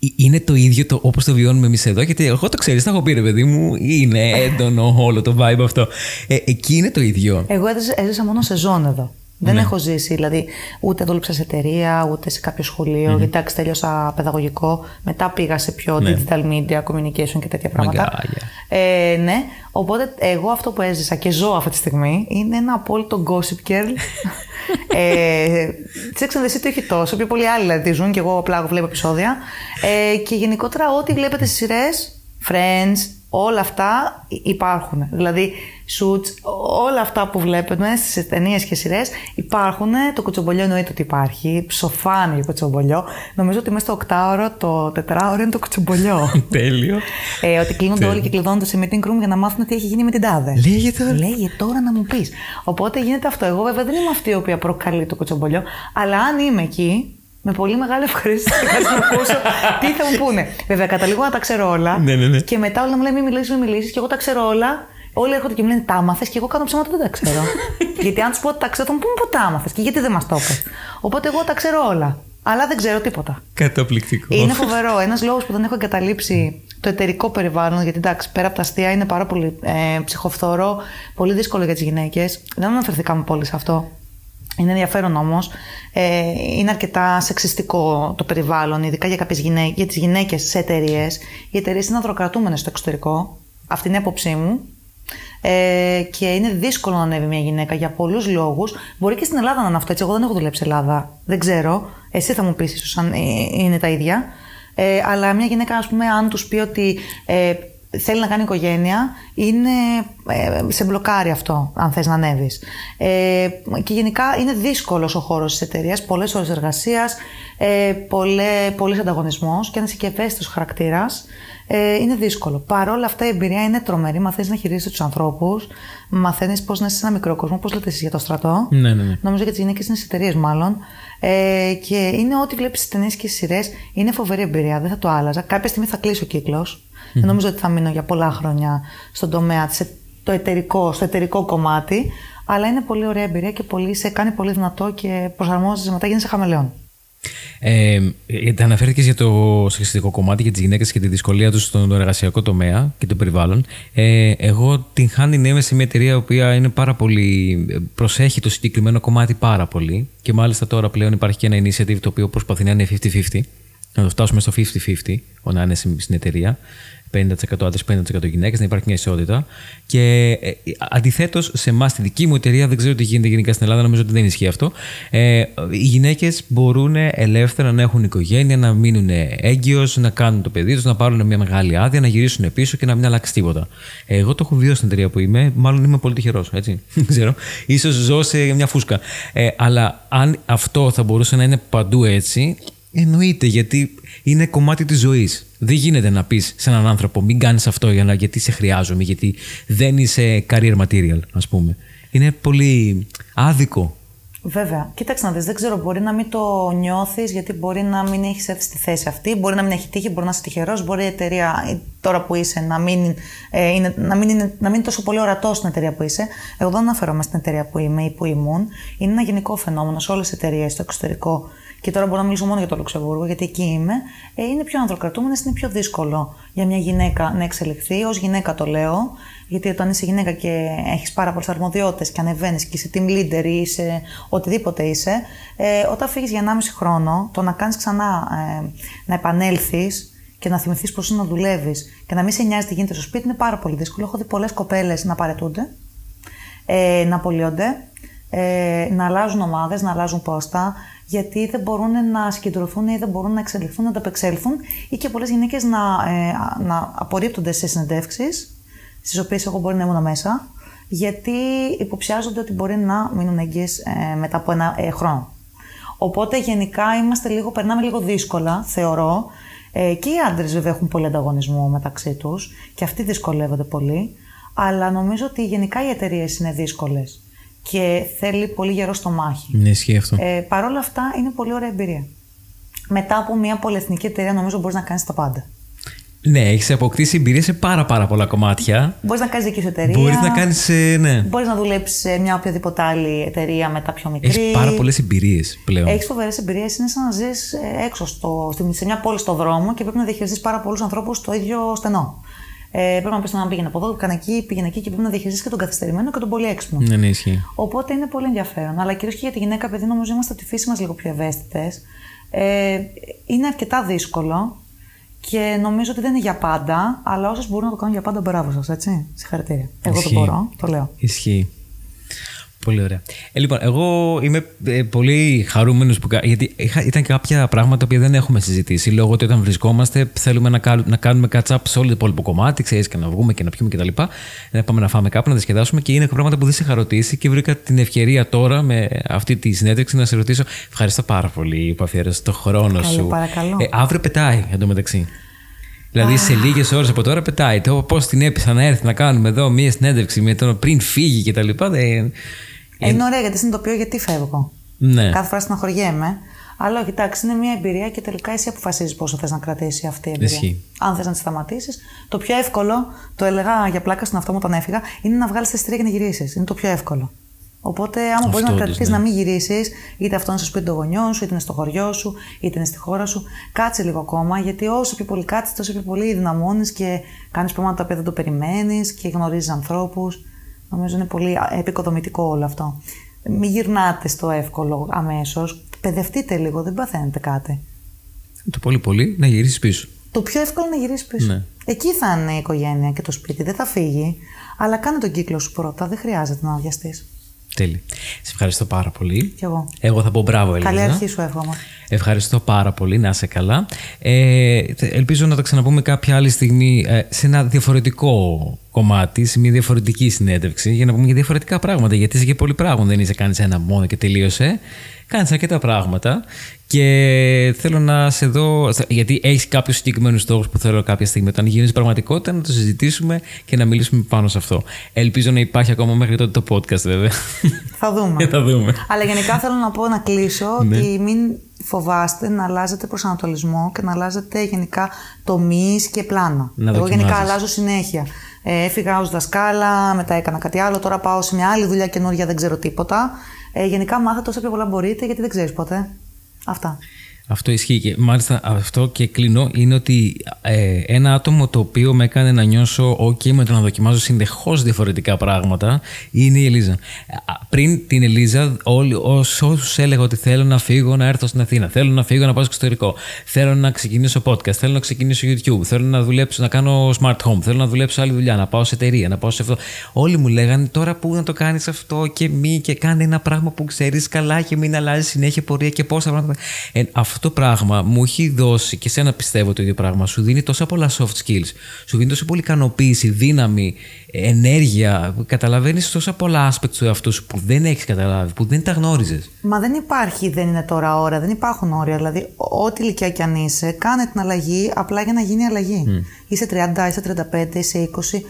ε, είναι το ίδιο το, όπως το βιώνουμε εμείς εδώ, γιατί εγώ το ξέρεις, τα έχω πει ρε παιδί μου, είναι έντονο όλο το vibe αυτό. Ε, εκεί είναι το ίδιο. Εγώ έζησα, έζησα μόνο σεζόν εδώ. Δεν Ναι. έχω ζήσει, δηλαδή ούτε δούλεψα σε εταιρεία, ούτε σε κάποιο σχολείο. Γιατί εντάξει, τέλειωσα παιδαγωγικό. Μετά πήγα σε πιο Ναι. digital media, communication και τέτοια πράγματα. Μαγκάγια. Ε, ναι, οπότε εγώ αυτό που έζησα και ζω αυτή τη στιγμή είναι ένα απόλυτο gossip girl. ε, Sex and the City όχι τόσο, πιο πολλοί άλλοι δηλαδή ζουν και εγώ απλά βλέπω επεισόδια. Ε, και γενικότερα ό,τι βλέπετε στις σειρές, Friends, όλα αυτά υπάρχουν. Δηλαδή, shoots, όλα αυτά που βλέπετε στις ταινίες και σειρές υπάρχουν. Το κουτσομπολιό εννοείται ότι υπάρχει. Ψοφάνει το κουτσομπολιό. Νομίζω ότι μέσα στο οκτάωρο, το τετράωρο είναι το κουτσομπολιό. Τέλειο. ε, ότι κλείνονται όλοι και κλειδώνονται σε meeting room για να μάθουν τι έχει γίνει με την τάδε. Λέγε τώρα. Λέγε τώρα να μου πεις. Οπότε γίνεται αυτό. Εγώ βέβαια δεν είμαι αυτή η οποία προκαλεί το κουτσομπολιό, αλλά αν είμαι εκεί, με πολύ μεγάλη ευχαρίστηση θα κάτσω να ακούσω τι θα μου πούνε. Βέβαια, καταλήγω να τα ξέρω όλα. Ναι, ναι, ναι. Και μετά όλα μου λένε μην μιλήσεις, μην μιλήσεις. Και εγώ τα ξέρω όλα. Όλοι έρχονται και μου λένε τα άμαθες και εγώ κάνω ψέματα δεν τα ξέρω. γιατί αν του πω ότι τα ξέρω, θα μου πούνε πού τα άμαθες και γιατί δεν μας το είπες. Οπότε εγώ τα ξέρω όλα. Αλλά δεν ξέρω τίποτα. Καταπληκτικό. Είναι φοβερό. Ένας λόγος που δεν έχω εγκαταλείψει το εταιρικό περιβάλλον, γιατί εντάξει, πέρα από τα αστεία είναι πάρα πολύ ε, ψυχοφθόρο, πολύ δύσκολο για τις γυναίκες. Δεν αναφερθήκαμε πολύ σε αυτό. Είναι ενδιαφέρον όμως. Ε, είναι αρκετά σεξιστικό το περιβάλλον, ειδικά για, κάποιες γυναίκες, για τις γυναίκες σε εταιρείες. Οι εταιρείες είναι ανδροκρατούμενες στο εξωτερικό. Αυτή είναι η άποψή μου. Ε, και είναι δύσκολο να ανέβει μια γυναίκα για πολλούς λόγους. Μπορεί και στην Ελλάδα να είναι αυτό έτσι. Εγώ δεν έχω δουλέψει Ελλάδα. Δεν ξέρω. Εσύ θα μου πεις ίσως αν ε, είναι τα ίδια. Ε, αλλά μια γυναίκα, ας πούμε, αν τους πει ότι ε, θέλει να κάνει οικογένεια, είναι, ε, σε μπλοκάρει αυτό, αν θες να ανέβεις. Ε, και γενικά είναι δύσκολος ο χώρος της εταιρείας, πολλές ώρες εργασίας, ε, πολλέ, πολύς ανταγωνισμός και αν είσαι και ευαίσθητος χαρακτήρας, ε, είναι δύσκολο. Παρ' όλα αυτά η εμπειρία είναι τρομερή. Μαθαίνεις να χειρίζεσαι τους ανθρώπους, μαθαίνεις πώς να είσαι σε ένα μικρό κόσμο, πώς λέτε εσείς για το στρατό. Ναι, ναι, ναι. Νομίζω για τις γυναίκες είναι στις εταιρείες μάλλον. Ε, και είναι ό,τι βλέπεις στις ταινίες και στις σειρές. Είναι φοβερή εμπειρία. Δεν θα το άλλαζα. Κάποια στιγμή θα κλείσει ο κύκλος. Δεν νομίζω ότι θα μείνω για πολλά χρόνια στον τομέα, σε, το εταιρικό, στο εταιρικό κομμάτι. Αλλά είναι πολύ ωραία εμπειρία και πολύ, σε κάνει πολύ δυνατό και προσαρμόζεσαι μετά, γίνεσαι χαμελέον. Ε, γιατί αναφέρθηκες για το σεξιστικό κομμάτι και τις γυναίκες και τη δυσκολία τους στον εργασιακό τομέα και το περιβάλλον. Ε, εγώ την χάνει ναι, είμαι σε μια εταιρεία η οποία είναι πάρα πολύ. προσέχει το συγκεκριμένο κομμάτι πάρα πολύ. Και μάλιστα τώρα πλέον υπάρχει και ένα initiative το οποίο προσπαθεί να είναι 50-50. Να το φτάσουμε στο 50-50, να είναι στην εταιρεία. 50% άντρες, 50% γυναίκες, να υπάρχει μια ισότητα. Και ε, αντιθέτως, σε εμάς, στη δική μου εταιρεία, δεν ξέρω τι γίνεται γενικά στην Ελλάδα, νομίζω ότι δεν ισχύει αυτό. Ε, οι γυναίκες μπορούν ελεύθερα να έχουν οικογένεια, να μείνουν έγκυος, να κάνουν το παιδί τους, να πάρουν μια μεγάλη άδεια, να γυρίσουν πίσω και να μην αλλάξει τίποτα. Εγώ το έχω βιώσει στην εταιρεία που είμαι, μάλλον είμαι πολύ τυχερός, έτσι. Δεν ξέρω. σω ζω σε μια φούσκα. Ε, αλλά αν αυτό θα μπορούσε να είναι παντού έτσι, Εννοείται, γιατί είναι κομμάτι της ζωής. Δεν γίνεται να πεις σε έναν άνθρωπο: Μην κάνεις αυτό για να, γιατί σε χρειάζομαι, γιατί δεν είσαι career material, ας πούμε. Είναι πολύ άδικο. Βέβαια. Κοίταξε να δεις, δεν ξέρω, μπορεί να μην το νιώθεις, γιατί μπορεί να μην έχεις έρθει στη θέση αυτή, μπορεί να μην έχει τύχει, μπορεί να είσαι τυχερός, μπορεί η εταιρεία η- τώρα που είσαι να μην, ε, είναι, να μην, είναι, να μην είναι τόσο πολύ ορατό στην εταιρεία που είσαι. Εγώ δεν αναφέρομαι στην εταιρεία που είμαι ή που ήμουν. Είναι ένα γενικό φαινόμενο σε όλες τις εταιρείες στο εξωτερικό. Και τώρα μπορώ να μιλήσω μόνο για το Λουξεμβούργο, γιατί εκεί είμαι. Ε, είναι πιο ανδροκρατούμενες, είναι πιο δύσκολο για μια γυναίκα να εξελιχθεί. Ω γυναίκα το λέω, γιατί όταν είσαι γυναίκα και έχεις πάρα πολλές αρμοδιότητες και ανεβαίνεις και είσαι team leader ή είσαι οτιδήποτε είσαι, ε, όταν φύγεις για 1,5 χρόνο, το να κάνεις ξανά, ε, να επανέλθεις και να θυμηθείς πώς είναι να δουλεύεις και να μην σε νοιάζει τι γίνεται στο σπίτι είναι πάρα πολύ δύσκολο. Έχω δει πολλές κοπέλες να παρετούνται, ε, να απολύονται, ε, να αλλάζουν ομάδες, να αλλάζουν πόστα, γιατί δεν μπορούν να συγκεντρωθούν ή δεν μπορούν να εξελιχθούν, να ανταπεξέλθουν, ή και πολλές γυναίκες να, ε, να απορρίπτονται σε συνεντεύξεις, στις οποίες εγώ μπορεί να ήμουν μέσα, γιατί υποψιάζονται ότι μπορεί να μείνουν έγκυες ε, μετά από ένα ε, χρόνο. Οπότε γενικά είμαστε λίγο, περνάμε λίγο δύσκολα, θεωρώ. Ε, και οι άντρες βέβαια έχουν πολύ ανταγωνισμό μεταξύ τους και αυτοί δυσκολεύονται πολύ. Αλλά νομίζω ότι γενικά οι εταιρείες είναι δύσκολες και θέλει πολύ γερό στο μάχη. Ναι, ισχύει αυτό. Ε, Παρ' όλα αυτά είναι πολύ ωραία εμπειρία. Μετά από μια πολυεθνική εταιρεία, νομίζω μπορείς να κάνεις τα πάντα. Ναι, έχεις αποκτήσει εμπειρία σε πάρα, πάρα πολλά κομμάτια. Μπορείς να κάνεις δική σου εταιρεία. Μπορείς να κάνεις. ναι. Μπορείς να δουλέψεις σε μια οποιαδήποτε άλλη εταιρεία μετά πιο μικρή. Έχεις πάρα πολλές εμπειρίες πλέον. Έχεις φοβερές εμπειρίες. Είναι σαν να ζεις έξω στο, στη- σε μια πόλη στο δρόμο και πρέπει να διαχειριστείς πάρα πολλούς ανθρώπους στο ίδιο στενό. Ε, πρέπει να πεις να πήγαινε από εδώ, έκανε εκεί, πήγαινε εκεί και πρέπει να διαχειριστείς και τον καθυστερημένο και τον πολύ έξυπνο. Ναι, ναι, ισχύει. Οπότε είναι πολύ ενδιαφέρον. Αλλά κυρίως και για τη γυναίκα, επειδή νομίζω είμαστε από τη φύση μας λίγο πιο ευαίσθητες, ε, είναι αρκετά δύσκολο και νομίζω ότι δεν είναι για πάντα, αλλά όσες μπορούν να το κάνουν για πάντα, μπράβο σας, έτσι. Συγχαρητήρια. Εγώ Ισχύει. το μπορώ, το λέω. Ισχύει. Πολύ ωραία. Ε, λοιπόν, εγώ είμαι ε, πολύ χαρούμενος που. κα- Γιατί είχα, ήταν κάποια πράγματα που δεν έχουμε συζητήσει. Λόγω ότι όταν βρισκόμαστε θέλουμε να, κάνουμε, να κάνουμε catch-up σε όλο το υπόλοιπο κομμάτι, ξέρεις, και να βγούμε και να πιούμε κτλ. Να πάμε να φάμε κάπου, να διασκεδάσουμε και είναι πράγματα που δεν σε είχα ρωτήσει και βρήκα την ευκαιρία τώρα με αυτή τη συνέντευξη να σε ρωτήσω. Ευχαριστώ πάρα πολύ που αφιέρωσες το χρόνο Καλό, σου. παρακαλώ. Ε, αύριο πετάει εντωμεταξύ. Δηλαδή σε λίγες ώρες από τώρα πετάει. Το πώς την έπεισα να έρθει να κάνουμε εδώ μία συνέντευξη με τον πριν φύγει κτλ. Δεν... Ε, είναι ωραία γιατί συνειδητοποιώ γιατί φεύγω. Ναι. Κάθε φορά στεναχωριέμαι. Αλλά όχι, εντάξει, είναι μια εμπειρία και τελικά εσύ αποφασίζεις πόσο θες να κρατήσει αυτή η εμπειρία. Ισχύει. Αν θες να τη σταματήσεις, το πιο εύκολο, το έλεγα για πλάκα στον αυτό μου όταν έφυγα, είναι να βγάλεις τα εισιτήρια και να γυρίσεις. Είναι το πιο εύκολο. Οπότε, άμα μπορείς να όντως, κρατήσεις ναι. να μην γυρίσεις, είτε αυτό είναι στο σπίτι των γονιών σου, είτε είναι στο χωριό σου, είτε είναι στη χώρα σου, κάτσε λίγο ακόμα, γιατί όσο πιο πολύ κάτσεις, τόσο πιο πολύ δυναμώνεις και κάνεις πράγματα τα οποία δεν το περιμένεις και γνωρίζεις ανθρώπους. Νομίζω είναι πολύ επικοδομητικό όλο αυτό. Μην γυρνάτε στο εύκολο αμέσως. Παιδευτείτε λίγο, δεν παθαίνετε κάτι. Το πολύ πολύ να γυρίσεις πίσω. Το πιο εύκολο είναι να γυρίσεις πίσω. Ναι. Εκεί θα είναι η οικογένεια και το σπίτι, δεν θα φύγει. Αλλά κάνε τον κύκλο σου πρώτα, δεν χρειάζεται να βιαστείς. Τέλει. Σε ευχαριστώ πάρα πολύ. Κι εγώ. Εγώ θα πω μπράβο, Ελίζα. Καλή αρχή σου εύχομαι. Ευχαριστώ πάρα πολύ, να είσαι καλά. Ε, θε- ελπίζω να τα ξαναπούμε κάποια άλλη στιγμή ε, σε ένα διαφορετικό κομμάτι, σε μια διαφορετική συνέντευξη, για να πούμε για διαφορετικά πράγματα. Γιατί είσαι και πολύ πράγμα, δεν είσαι κάνει ένα μόνο και τελείωσε. Κάνεις αρκετά πράγματα και θέλω να σε δω. Γιατί έχεις κάποιους συγκεκριμένους στόχους που θέλω κάποια στιγμή όταν γίνεις πραγματικότητα να το συζητήσουμε και να μιλήσουμε πάνω σε αυτό. Ελπίζω να υπάρχει ακόμα μέχρι τότε το podcast, βέβαια. Θα δούμε. θα δούμε. Αλλά γενικά θέλω να πω να κλείσω Ναι. ότι μην φοβάστε να αλλάζετε προσανατολισμό και να αλλάζετε γενικά τομείς και πλάνα. Να Εγώ γενικά δοκιμάζεις. αλλάζω συνέχεια. Ε, έφυγα ως δασκάλα, μετά έκανα κάτι άλλο, τώρα πάω σε μια άλλη δουλειά καινούργια, δεν ξέρω τίποτα. Ε, γενικά μάθετε όσα πιο πολλά μπορείτε γιατί δεν ξέρεις ποτέ. Αυτά. Αυτό ισχύει και μάλιστα αυτό και κλείνω είναι ότι ε, ένα άτομο το οποίο με έκανε να νιώσω ok με το να δοκιμάζω συνεχώς διαφορετικά πράγματα είναι η Ελίζα. Α, Πριν την Ελίζα, όλοι όσους έλεγα ότι θέλω να φύγω να έρθω στην Αθήνα, θέλω να φύγω να πάω στο εξωτερικό, θέλω να ξεκινήσω podcast, θέλω να ξεκινήσω YouTube, θέλω να δουλέψω, να κάνω smart home, θέλω να δουλέψω άλλη δουλειά, να πάω σε εταιρεία, να πάω σε αυτό. Όλοι μου λέγανε τώρα πού να το κάνεις αυτό και μη και κάνει ένα πράγμα που ξέρεις καλά και μην αλλάζει συνέχεια πορεία και πόσα πράγματα. Ε, αυτό το πράγμα μου έχει δώσει και σένα πιστεύω το ίδιο πράγμα. Σου δίνει τόσα πολλά soft skills. Σου δίνει τόσα πολύ ικανοποίηση, δύναμη, ενέργεια. Καταλαβαίνεις τόσα πολλά aspects του εαυτού σου που δεν έχεις καταλάβει, που δεν τα γνώριζες. Μα δεν υπάρχει, δεν είναι τώρα ώρα, δεν υπάρχουν όρια. Δηλαδή, ό,τι ηλικία κι αν είσαι, κάνε την αλλαγή απλά για να γίνει αλλαγή. Είσαι 30, είσαι 35, είσαι 20.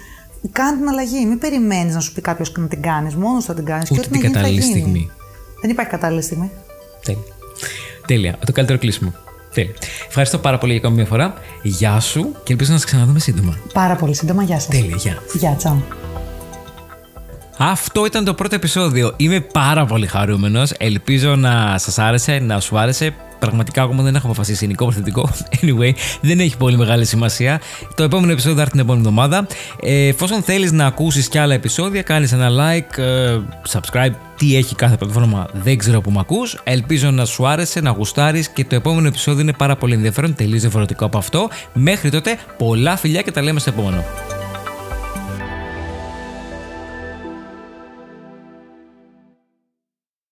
Κάνε την αλλαγή. Μην περιμένεις να σου πει κάποιος να την κάνεις. Μόνος θα την κάνεις. Ούτε την κατάλληλη στιγμή. Δεν υπάρχει κατάλληλη στιγμή. Τέλεια. Τέλεια. Το καλύτερο κλείσιμο. Τέλεια. Ευχαριστώ πάρα πολύ για ακόμη μια φορά. Γεια σου και ελπίζω να σε ξαναδούμε σύντομα. Πάρα πολύ σύντομα. Γεια σας. Τέλεια. Γεια. Γεια, τσάου. Αυτό ήταν το πρώτο επεισόδιο. Είμαι πάρα πολύ χαρούμενος. Ελπίζω να σας άρεσε, να σου άρεσε. Πραγματικά ακόμα δεν έχω αποφασίσει ελληνικό προθετικό. Anyway, δεν έχει πολύ μεγάλη σημασία. Το επόμενο επεισόδιο θα έρθει την επόμενη εβδομάδα. Ε, εφόσον θέλεις να ακούσεις κι άλλα επεισόδια, κάνεις ένα like, ε, subscribe. Τι έχει κάθε πλατφόρμα δεν ξέρω που με ακούς. Ελπίζω να σου άρεσε, να γουστάρεις και το επόμενο επεισόδιο είναι πάρα πολύ ενδιαφέρον, τελείως διαφορετικό από αυτό. Μέχρι τότε, πολλά φιλιά και τα λέμε στο επόμενο.